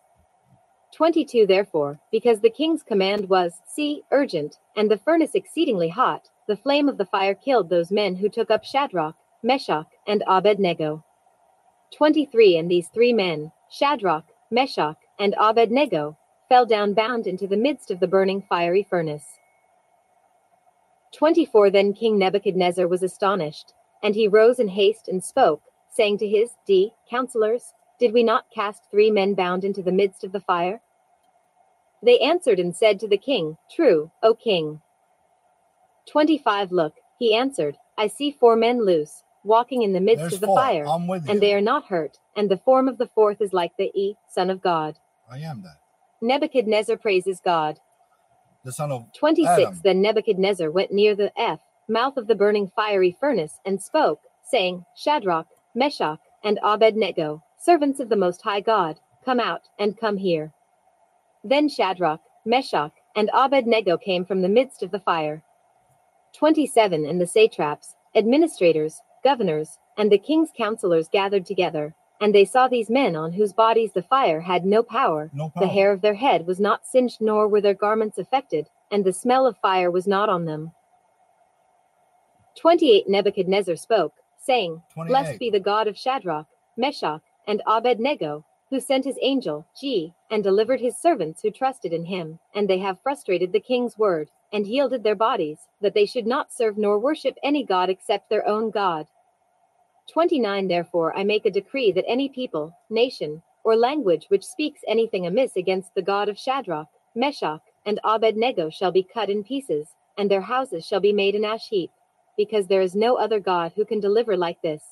22 Therefore, because the king's command was, See, urgent, and the furnace exceedingly hot, the flame of the fire killed those men who took up Shadrach, Meshach, and Abednego. 23 And these three men, Shadrach, Meshach, and Abednego, fell down bound into the midst of the burning fiery furnace. 24 Then King Nebuchadnezzar was astonished, and he rose in haste and spoke, saying to his D counselors, Did we not cast three men bound into the midst of the fire? They answered and said to the king, True, O king. 25 Look, he answered, I see four men loose, walking in the midst There's of the four. fire, I'm with you. and they are not hurt, and the form of the fourth is like the E, Son of God. I am that. Nebuchadnezzar praises God. the son of 26 Adam. Then Nebuchadnezzar went near the F mouth of the burning fiery furnace and spoke, saying, Shadrach, Meshach, and Abednego, servants of the Most High God, come out, and come here. Then Shadrach, Meshach, and Abednego came from the midst of the fire. 27 And the satraps, administrators, governors, and the king's counselors gathered together, and they saw these men on whose bodies the fire had no power. No The hair of their head was not singed, nor were their garments affected, and the smell of fire was not on them. 28 Nebuchadnezzar spoke, saying, 28. Blessed be the God of Shadrach, Meshach, and Abednego, who sent his angel, G, and delivered his servants who trusted in him, and they have frustrated the king's word, and yielded their bodies, that they should not serve nor worship any god except their own God. 29 Therefore I make a decree that any people, nation, or language which speaks anything amiss against the God of Shadrach, Meshach, and Abednego shall be cut in pieces, and their houses shall be made an ash heap, because there is no other God who can deliver like this.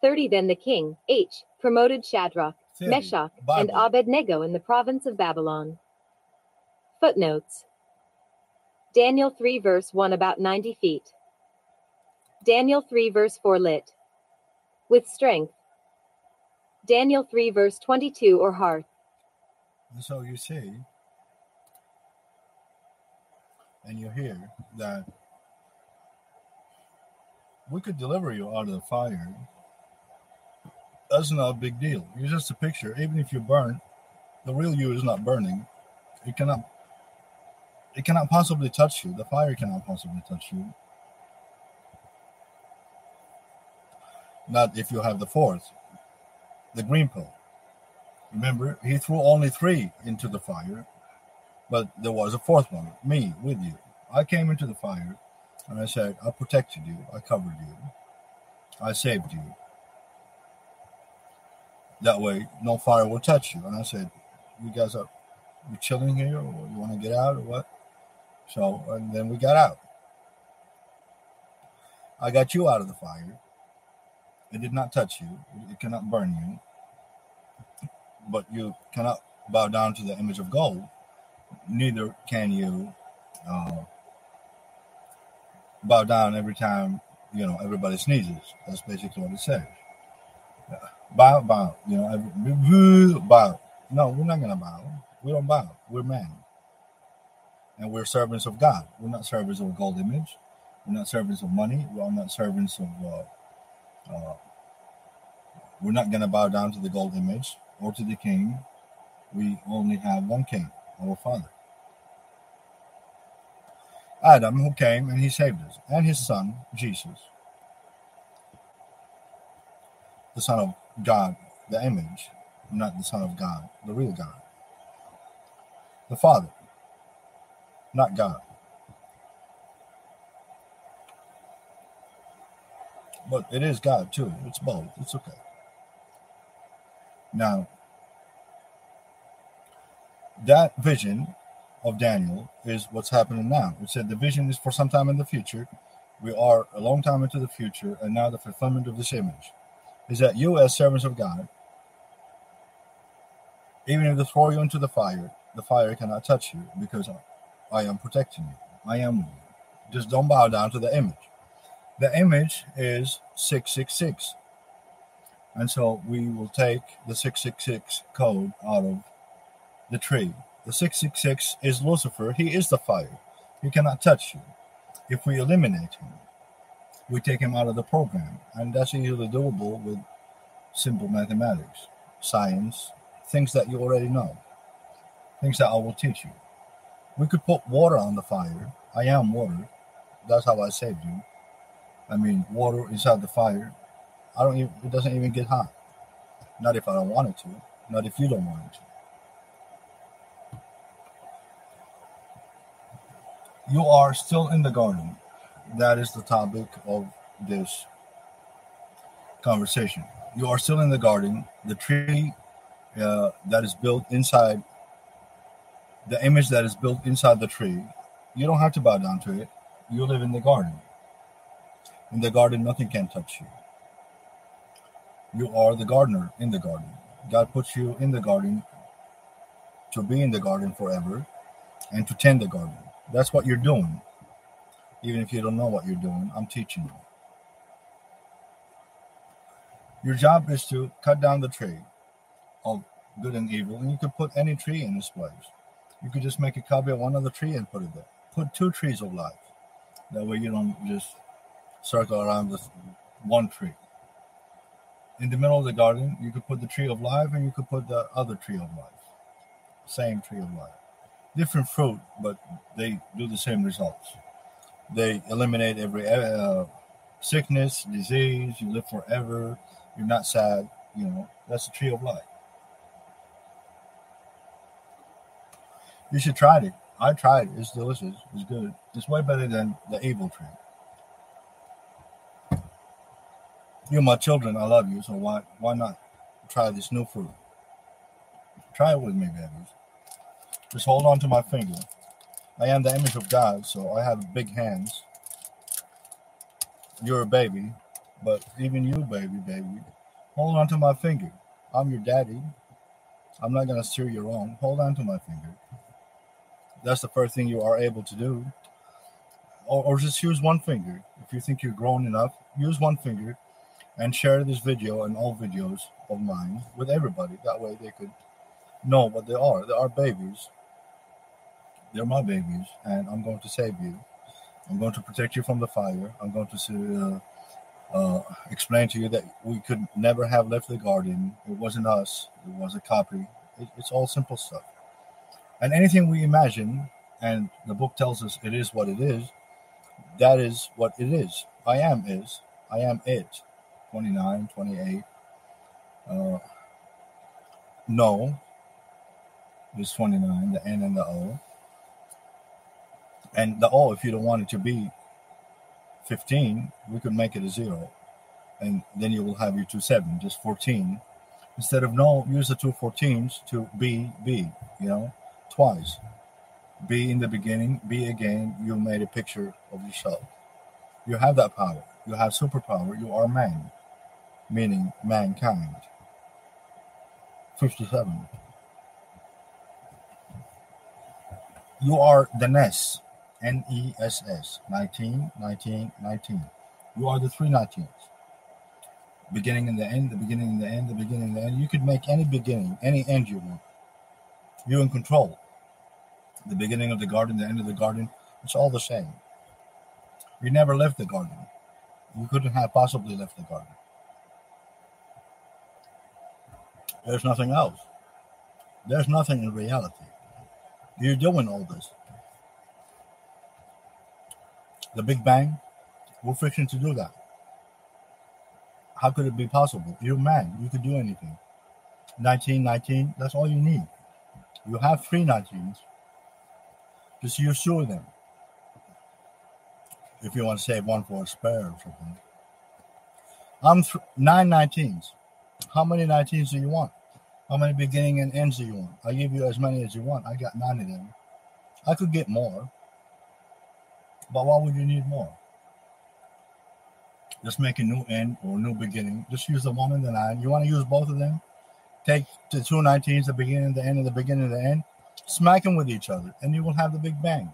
30 Then the king, H, promoted Shadrach, 30. Meshach, and Abednego in the province of Babylon. Footnotes Daniel 3 verse 1 about 90 feet. Daniel 3 verse 4 lit. With strength. Daniel 3 verse 22 or hearth. So you see, and you hear that we could deliver you out of the fire. That's not a big deal. You're just a picture. Even if you burn, the real you is not burning. It cannot. It cannot possibly touch you. The fire cannot possibly touch you. Not if you have the fourth, the green pill. Remember, he threw only three into the fire, but there was a fourth one, me, with you. I came into the fire and I said, I protected you, I covered you, I saved you. That way, no fire will touch you. And I said, You guys are you chilling here, or you want to get out, or what? So, and then we got out. I got you out of the fire. It did not touch you, it cannot burn you but you cannot bow down to the image of gold. Neither can you uh, bow down every time you know everybody sneezes. That's basically what it says. Bow, bow. You know, every, bow. No, we're not gonna bow. We don't bow. We're men, and we're servants of God. We're not servants of a gold image. We're not servants of money. We're not servants of. Uh, uh, we're not gonna bow down to the gold image or to the king. We only have one king, our Father. Adam, who came and he saved us, and his son, Jesus, the Son of God, the image, not the Son of God, the real God. The Father, not God. But it is God too. It's both. It's okay. Now, that vision of Daniel is what's happening now. It said the vision is for some time in the future. We are a long time into the future, and now the fulfillment of this image is that you, as servants of God, even if they throw you into the fire, the fire cannot touch you because I am protecting you. I am with you. Just don't bow down to the image. The image is 666. And so we will take the 666 code out of the tree. The 666 is Lucifer. He is the fire. He cannot touch you. If we eliminate him, we take him out of the program. And that's easily doable with simple mathematics, science, things that you already know, things that I will teach you. We could put water on the fire. I am water. That's how I saved you. I mean, water inside the fire I don't even, it doesn't even get hot. Not if I don't want it to. Not if you don't want it to. You are still in the garden. That is the topic of this conversation. You are still in the garden. The tree uh, that is built inside, the image that is built inside the tree, you don't have to bow down to it. You live in the garden. In the garden, nothing can touch you. You are the gardener in the garden. God puts you in the garden to be in the garden forever. and to tend the garden. That's what you're doing. Even if you don't know what you're doing, I'm teaching you. Your job is to cut down the tree of good and evil, and you could put any tree in this place. You could just make a copy of one other tree and put it there. Put two trees of life. That way you don't just circle around this one tree. In the middle of the garden, you could put the tree of life and you could put the other tree of life. Same tree of life. Different fruit, but they do the same results. They eliminate every uh, sickness, disease, you live forever, you're not sad, you know, that's the tree of life. You should try it. I tried. It, it's delicious. It's good. It's way better than the evil tree. You're my children. I love you. So why why not try this new fruit? Try it with me, babies. Just hold on to my finger. I am the image of God, so I have big hands. You're a baby, but even you, baby, baby, hold on to my finger. I'm your daddy. I'm not gonna steer you wrong. Hold on to my finger. That's the first thing you are able to do. Or, or just use one finger. If you think you're grown enough, use one finger and share this video and all videos of mine with everybody. That way they could know what they are. They are babies. They're my babies, and I'm going to save you. I'm going to protect you from the fire. I'm going to uh, uh, explain to you that we could never have left the garden. It wasn't us. It was a copy. It, it's all simple stuff. And anything we imagine, and the book tells us it is what it is, that is what it is. I am is. I am it. 29, 28. Uh, no is 29, the N and the O. And the O, if you don't want it to be 15, we could make it a zero. And then you will have your two seven, just 14. Instead of no, use the two 14s to be, be, you know? twice. Be in the beginning, be again, you made a picture of yourself. You have that power. You have superpower. You are man, meaning mankind. 57. You are the Ness, N E S S, 19, 19, 19. You are the three 19s. Beginning and the end, the beginning and the end, the beginning and the end. You could make any beginning, any end you want. You're in control the beginning of the garden, the end of the garden, it's all the same. You never left the garden. You couldn't have possibly left the garden. There's nothing else. There's nothing in reality. You're doing all this. The Big Bang, we're fixing to do that. How could it be possible? You're man. You could do anything. 1919, that's all you need. You have three 19s. Just two of them. If you want to save one for a spare or something. I'm th- nine 19s. How many 19s do you want? How many beginning and ends do you want? I give you as many as you want. I got nine of them. I could get more. But why would you need more? Just make a new end or new beginning. Just use the one and the nine. You want to use both of them? Take the two 19s, the beginning the end, and the beginning the end Smack them with each other, and you will have the Big Bang.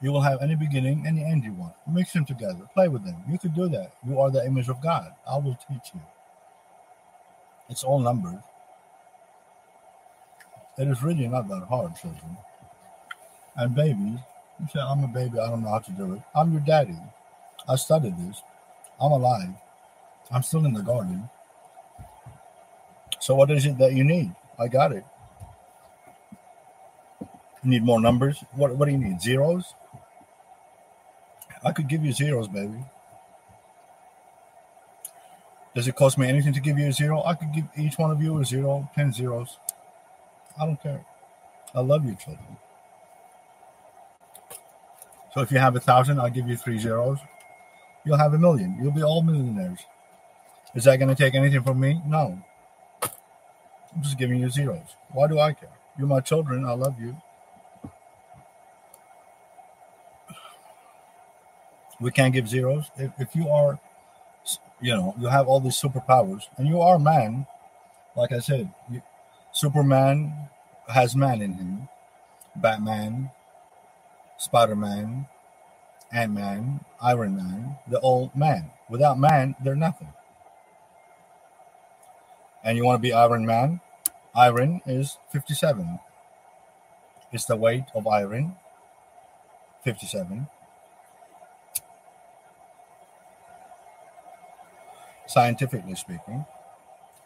You will have any beginning, any end you want. Mix them together. Play with them. You could do that. You are the image of God. I will teach you. It's all numbers. It is really not that hard, children. And babies, I'm a baby, I don't know how to do it. I'm your daddy. I studied this. I'm alive. I'm still in the garden. So what is it that you need? I got it. You need more numbers? What what do you need? Zeros? I could give you zeros, baby. Does it cost me anything to give you a zero? I could give each one of you a zero, ten zeros. I don't care. I love you, children. So if you have a thousand, I'll give you three zeros. You'll have a million. You'll be all millionaires. Is that going to take anything from me? No. I'm just giving you zeros. Why do I care? You're my children. I love you. we can't give zeros. If, if you are, you know, you have all these superpowers and you are man, like I said, you, Superman has man in him. Batman, Spider Man, Ant Man, Iron Man, the old man. Without man, they're nothing. And you want to be Iron Man? Iron is 57. It's the weight of iron, 57. Scientifically speaking,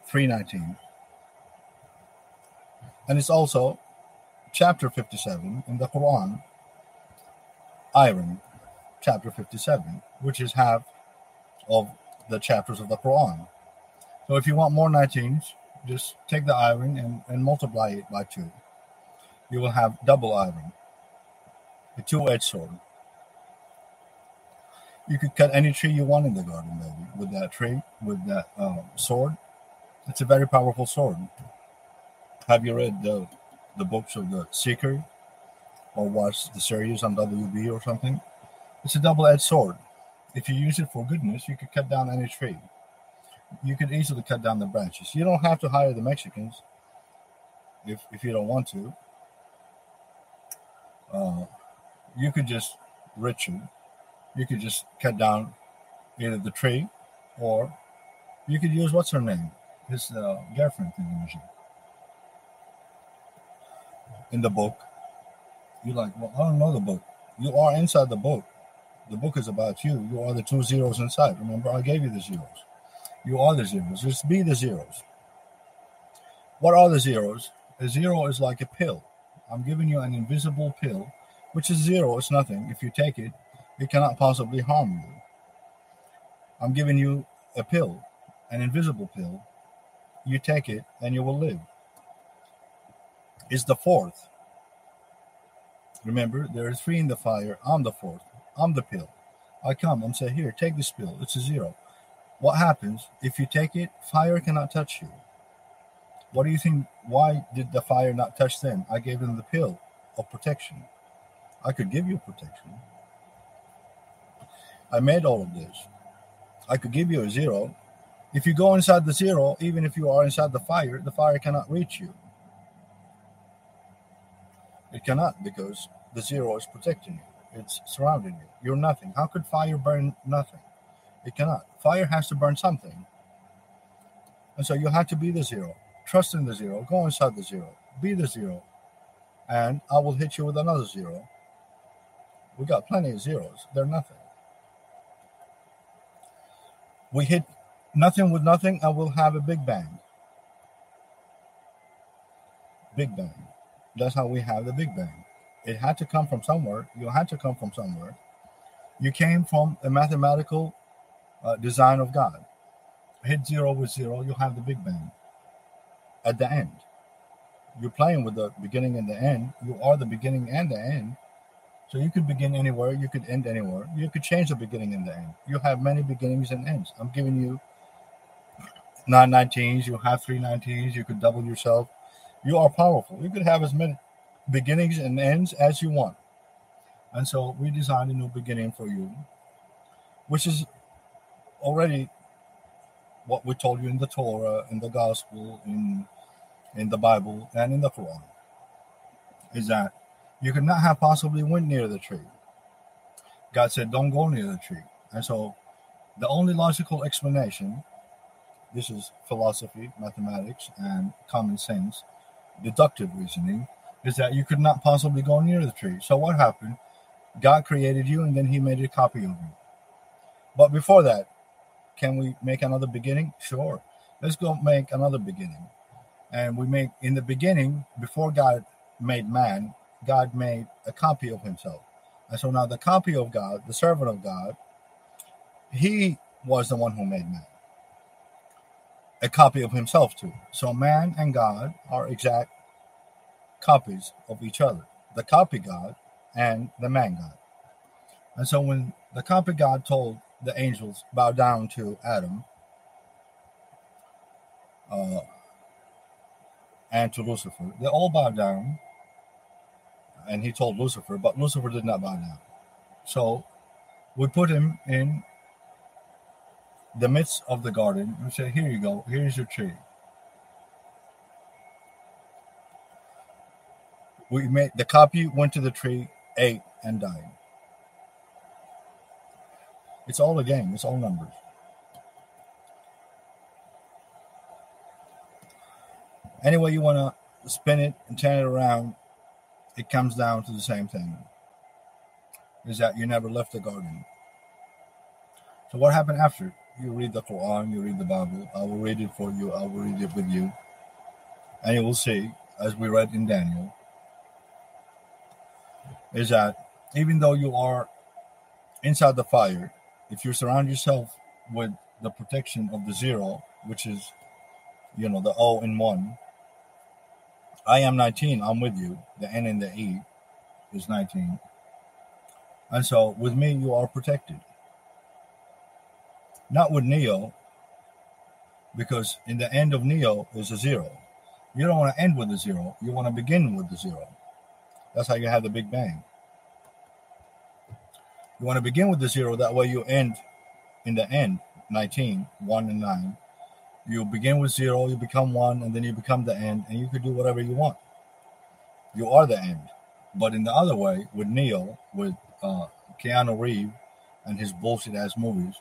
319. And it's also chapter 57 in the Quran, iron, chapter 57, which is half of the chapters of the Quran. So if you want more 19s, just take the iron and, and multiply it by two. You will have double iron, a two-edged sword. You could cut any tree you want in the garden, baby, with that tree, with that um, sword. It's a very powerful sword. Have you read the the books of the Seeker or watch the series on WB or something? It's a double-edged sword. If you use it for goodness, you could cut down any tree you could easily cut down the branches. You don't have to hire the Mexicans if if you don't want to. Uh, you could just Richard, you could just cut down either the tree or you could use what's her name, his uh, girlfriend in the In the book, you're like, well, I don't know the book. You are inside the book. The book is about you. You are the two zeros inside. Remember, I gave you the zeros. You are the zeros. Just be the zeros. What are the zeros? A zero is like a pill. I'm giving you an invisible pill, which is zero. It's nothing. If you take it, it cannot possibly harm you. I'm giving you a pill, an invisible pill. You take it and you will live. It's the fourth. Remember, there are three in the fire. I'm the fourth. I'm the pill. I come and say, Here, take this pill. It's a zero. What happens if you take it? Fire cannot touch you. What do you think? Why did the fire not touch them? I gave them the pill of protection. I could give you protection. I made all of this. I could give you a zero. If you go inside the zero, even if you are inside the fire, the fire cannot reach you. It cannot because the zero is protecting you, it's surrounding you. You're nothing. How could fire burn nothing? It cannot. Fire has to burn something. And so you have to be the zero. Trust in the zero. Go inside the zero. Be the zero. And I will hit you with another zero. We got plenty of zeros. They're nothing. We hit nothing with nothing and we'll have a big bang. Big bang. That's how we have the big bang. It had to come from somewhere. You had to come from somewhere. You came from a mathematical uh, design of God. Hit zero with zero, you have the Big Bang at the end. You're playing with the beginning and the end. You are the beginning and the end. So you could begin anywhere, you could end anywhere. You could change the beginning and the end. You have many beginnings and ends. I'm giving you nine 19s, you have three 19s, you could double yourself. You are powerful. You could have as many beginnings and ends as you want. And so we designed a new beginning for you, which is already what we told you in the Torah, in the Gospel, in in the Bible, and in the Quran is that you could not have possibly went near the tree. God said, "Don't go near the tree," and so the only logical explanation, this is philosophy, mathematics, and common sense, deductive reasoning, is that you could not possibly go near the tree. So what happened? God created you, and then He made a copy of you. But before that, can we make another beginning? Sure. Let's go make another beginning. And we make in the beginning, before God made man, God made a copy of himself. And so now the copy of God, the servant of God, he was the one who made man. A copy of himself too. So man and God are exact copies of each other. The copy God and the man God. And so when the copy God told the angels bow down to Adam uh, and to Lucifer. They all bowed down, and he told Lucifer, but Lucifer did not bow down. So we put him in the midst of the garden and said, Here you go, here's your tree. We made the copy went to the tree, ate, and died. It's all a game. It's all numbers. Any way you want to spin it and turn it around, it comes down to the same thing. Is that you never left the garden. So what happened after? You read the Quran, you read the Bible. I will read it for you. I will read it with you. And you will see, as we read in Daniel, is that even though you are inside the fire, if you surround yourself with the protection of the zero, which is, you know, the O in one, I am 19, I'm with you. The N and the E is 19. And so with me, you are protected. Not with Neo, because in the end of Neo is a zero. You don't want to end with a zero, you want to begin with the zero. That's how you have the Big Bang. You want to begin with the zero, that way you end in the end 19, 1 and 9. You begin with zero, you become one, and then you become the end, and you can do whatever you want. You are the end. But in the other way, with Neo, with uh, Keanu Reeves and his bullshit ass movies,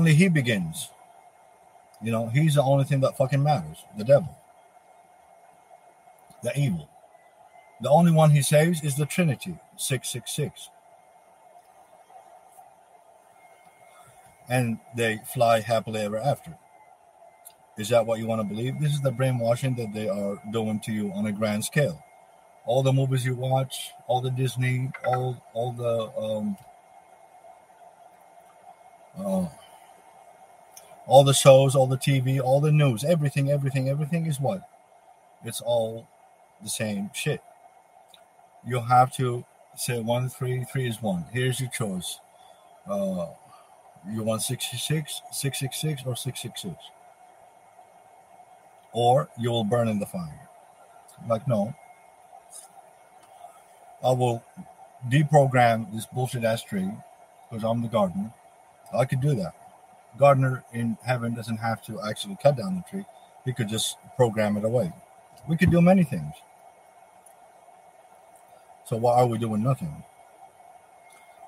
only he begins. You know, he's the only thing that fucking matters. The devil. The evil. The only one he saves is the Trinity, 666. And they fly happily ever after. Is that what you want to believe? This is the brainwashing that they are doing to you on a grand scale. All the movies you watch, all the Disney, all all the um, uh, all the shows, all the TV, all the news, everything, everything, everything is what? It's all the same shit. You have to say one, three, three is one. Here's your choice. Uh, you want 66, 666, or 666? Or you will burn in the fire. Like, no. I will deprogram this bullshit ass tree because I'm the gardener. I could do that gardener in heaven doesn't have to actually cut down the tree. He could just program it away. We could do many things. So why are we doing nothing?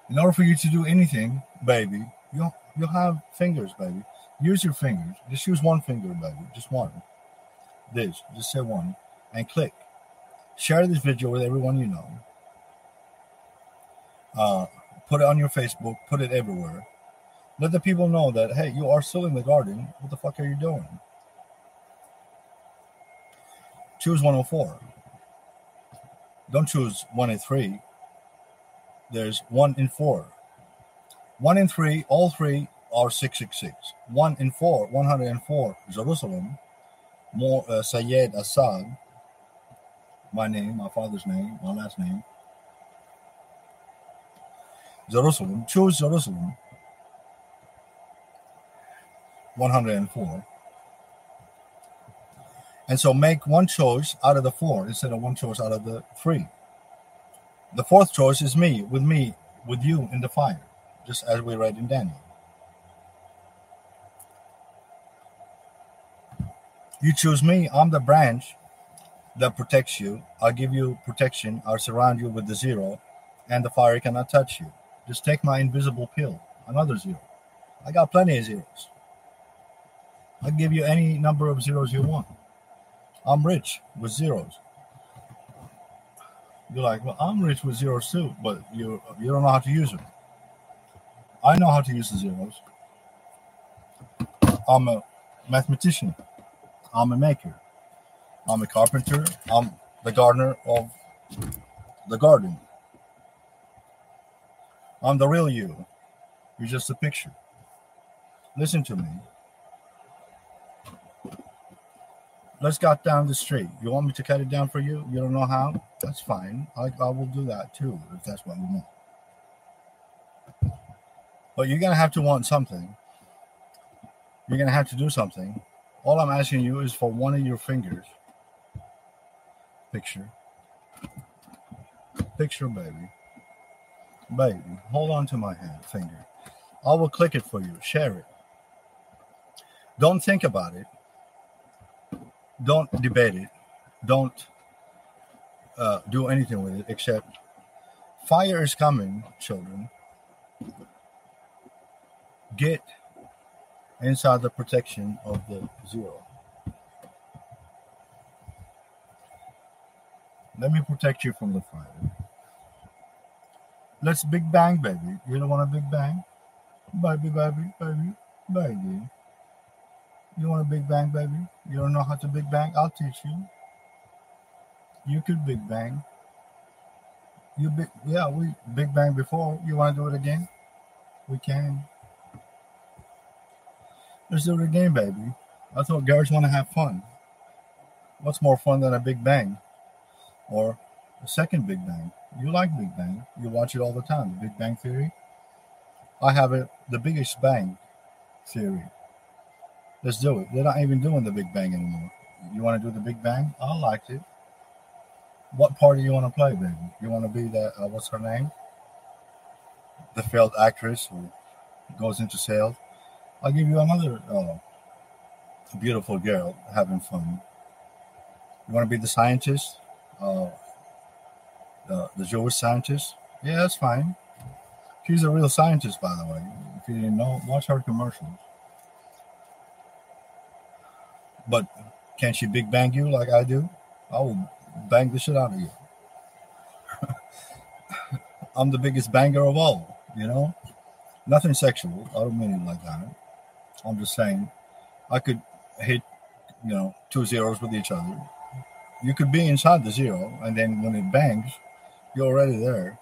In order for you to do anything, baby, you'll you'll have fingers, baby. Use your fingers. Just use one finger, baby. Just one. This. Just say one. And click. Share this video with everyone you know. Uh, put it on your Facebook. Put it everywhere. Let the people know that, hey, you are still in the garden. What the fuck are you doing? Choose 104. Don't choose 1 and 3. There's 1 in 4. 1 in 3, all three are 666. 1 in 4, 104, Jerusalem. More uh, Sayed Assad. My name, my father's name, my last name. Jerusalem. Choose Jerusalem. 104. And so make one choice out of the four instead of one choice out of the three. The fourth choice is me, with me, with you in the fire, just as we read in Daniel. You choose me, I'm the branch that protects you. I'll give you protection, I'll surround you with the zero, and the fire cannot touch you. Just take my invisible pill, another zero. I got plenty of zeros. I'll give you any number of zeros you want. I'm rich with zeros. You're like, well, I'm rich with zeros too, but you you don't know how to use them. I know how to use the zeros. I'm a mathematician. I'm a maker. I'm a carpenter. I'm the gardener of the garden. I'm the real you. You're just a picture. Listen to me. Let's cut down the street. You want me to cut it down for you? You don't know how? That's fine. I, I will do that too, if that's what you want. But you're to have to want something. You're to have to do something. All I'm asking you is for one of your fingers. Picture. Picture, baby. Baby, hold on to my hand, finger. I will click it for you. Share it. Don't think about it don't debate it. Don't uh, do anything with it except fire is coming, children. Get inside the protection of the zero. Let me protect you from the fire. Let's big bang, baby. You don't want a big bang? Baby, baby, baby, baby. You want a big bang, baby? You don't know how to big bang? I'll teach you. You could big bang. You big, yeah, we big bang before. You want to do it again? We can. Let's do it again, baby. I thought girls want to have fun. What's more fun than a big bang? Or a second big bang? You like Big Bang. You watch it all the time. The Big Bang Theory. I have it, the biggest bang theory. Let's do it. They're not even doing the Big Bang anymore. You want to do the Big Bang? I like it. What part do you want to play, baby? You want to be that, uh, what's her name? The failed actress who goes into sales. I'll give you another uh, beautiful girl having fun. You want to be the scientist? Uh, the, the Jewish scientist? Yeah, that's fine. She's a real scientist, by the way. If you didn't know, watch her commercials. But can't she big bang you like I do? I will bang the shit out of you. I'm the biggest banger of all, you know? Nothing sexual. I don't mean it like that. I'm just saying I could hit, you know, two zeros with each other. You could be inside the zero, and then when it bangs, you're already there.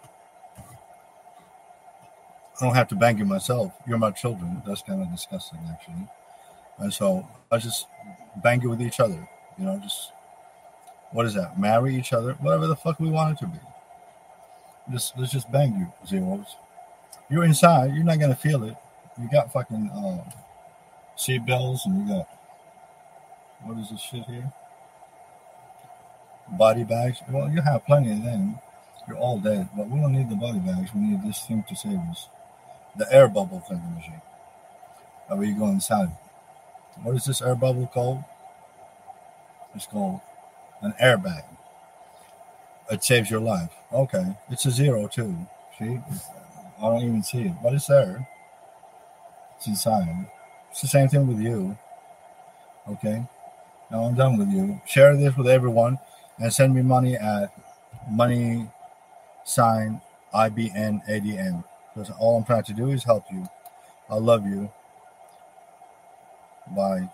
I don't have to bang you myself. You're my children. That's kind of disgusting, actually. And so I just bang it with each other. You know, just what is that? Marry each other, whatever the fuck we want it to be. Just let's just bang you, zeros. You're inside. You're not gonna feel it. You got fucking uh, seat belts, and you got what is this shit here? Body bags. Well, you have plenty of them. You're all dead, but we don't need the body bags. We need this thing to save us. The air bubble thinking machine. Are you go inside? What is this air bubble called? It's called an airbag. It saves your life. Okay. It's a zero too. See? I don't even see it, but it's there. It's inside. It's the same thing with you. Okay. Now I'm done with you. Share this with everyone and send me money at money sign IBN ADM. Because all I'm trying to do is help you. I love you. Bye.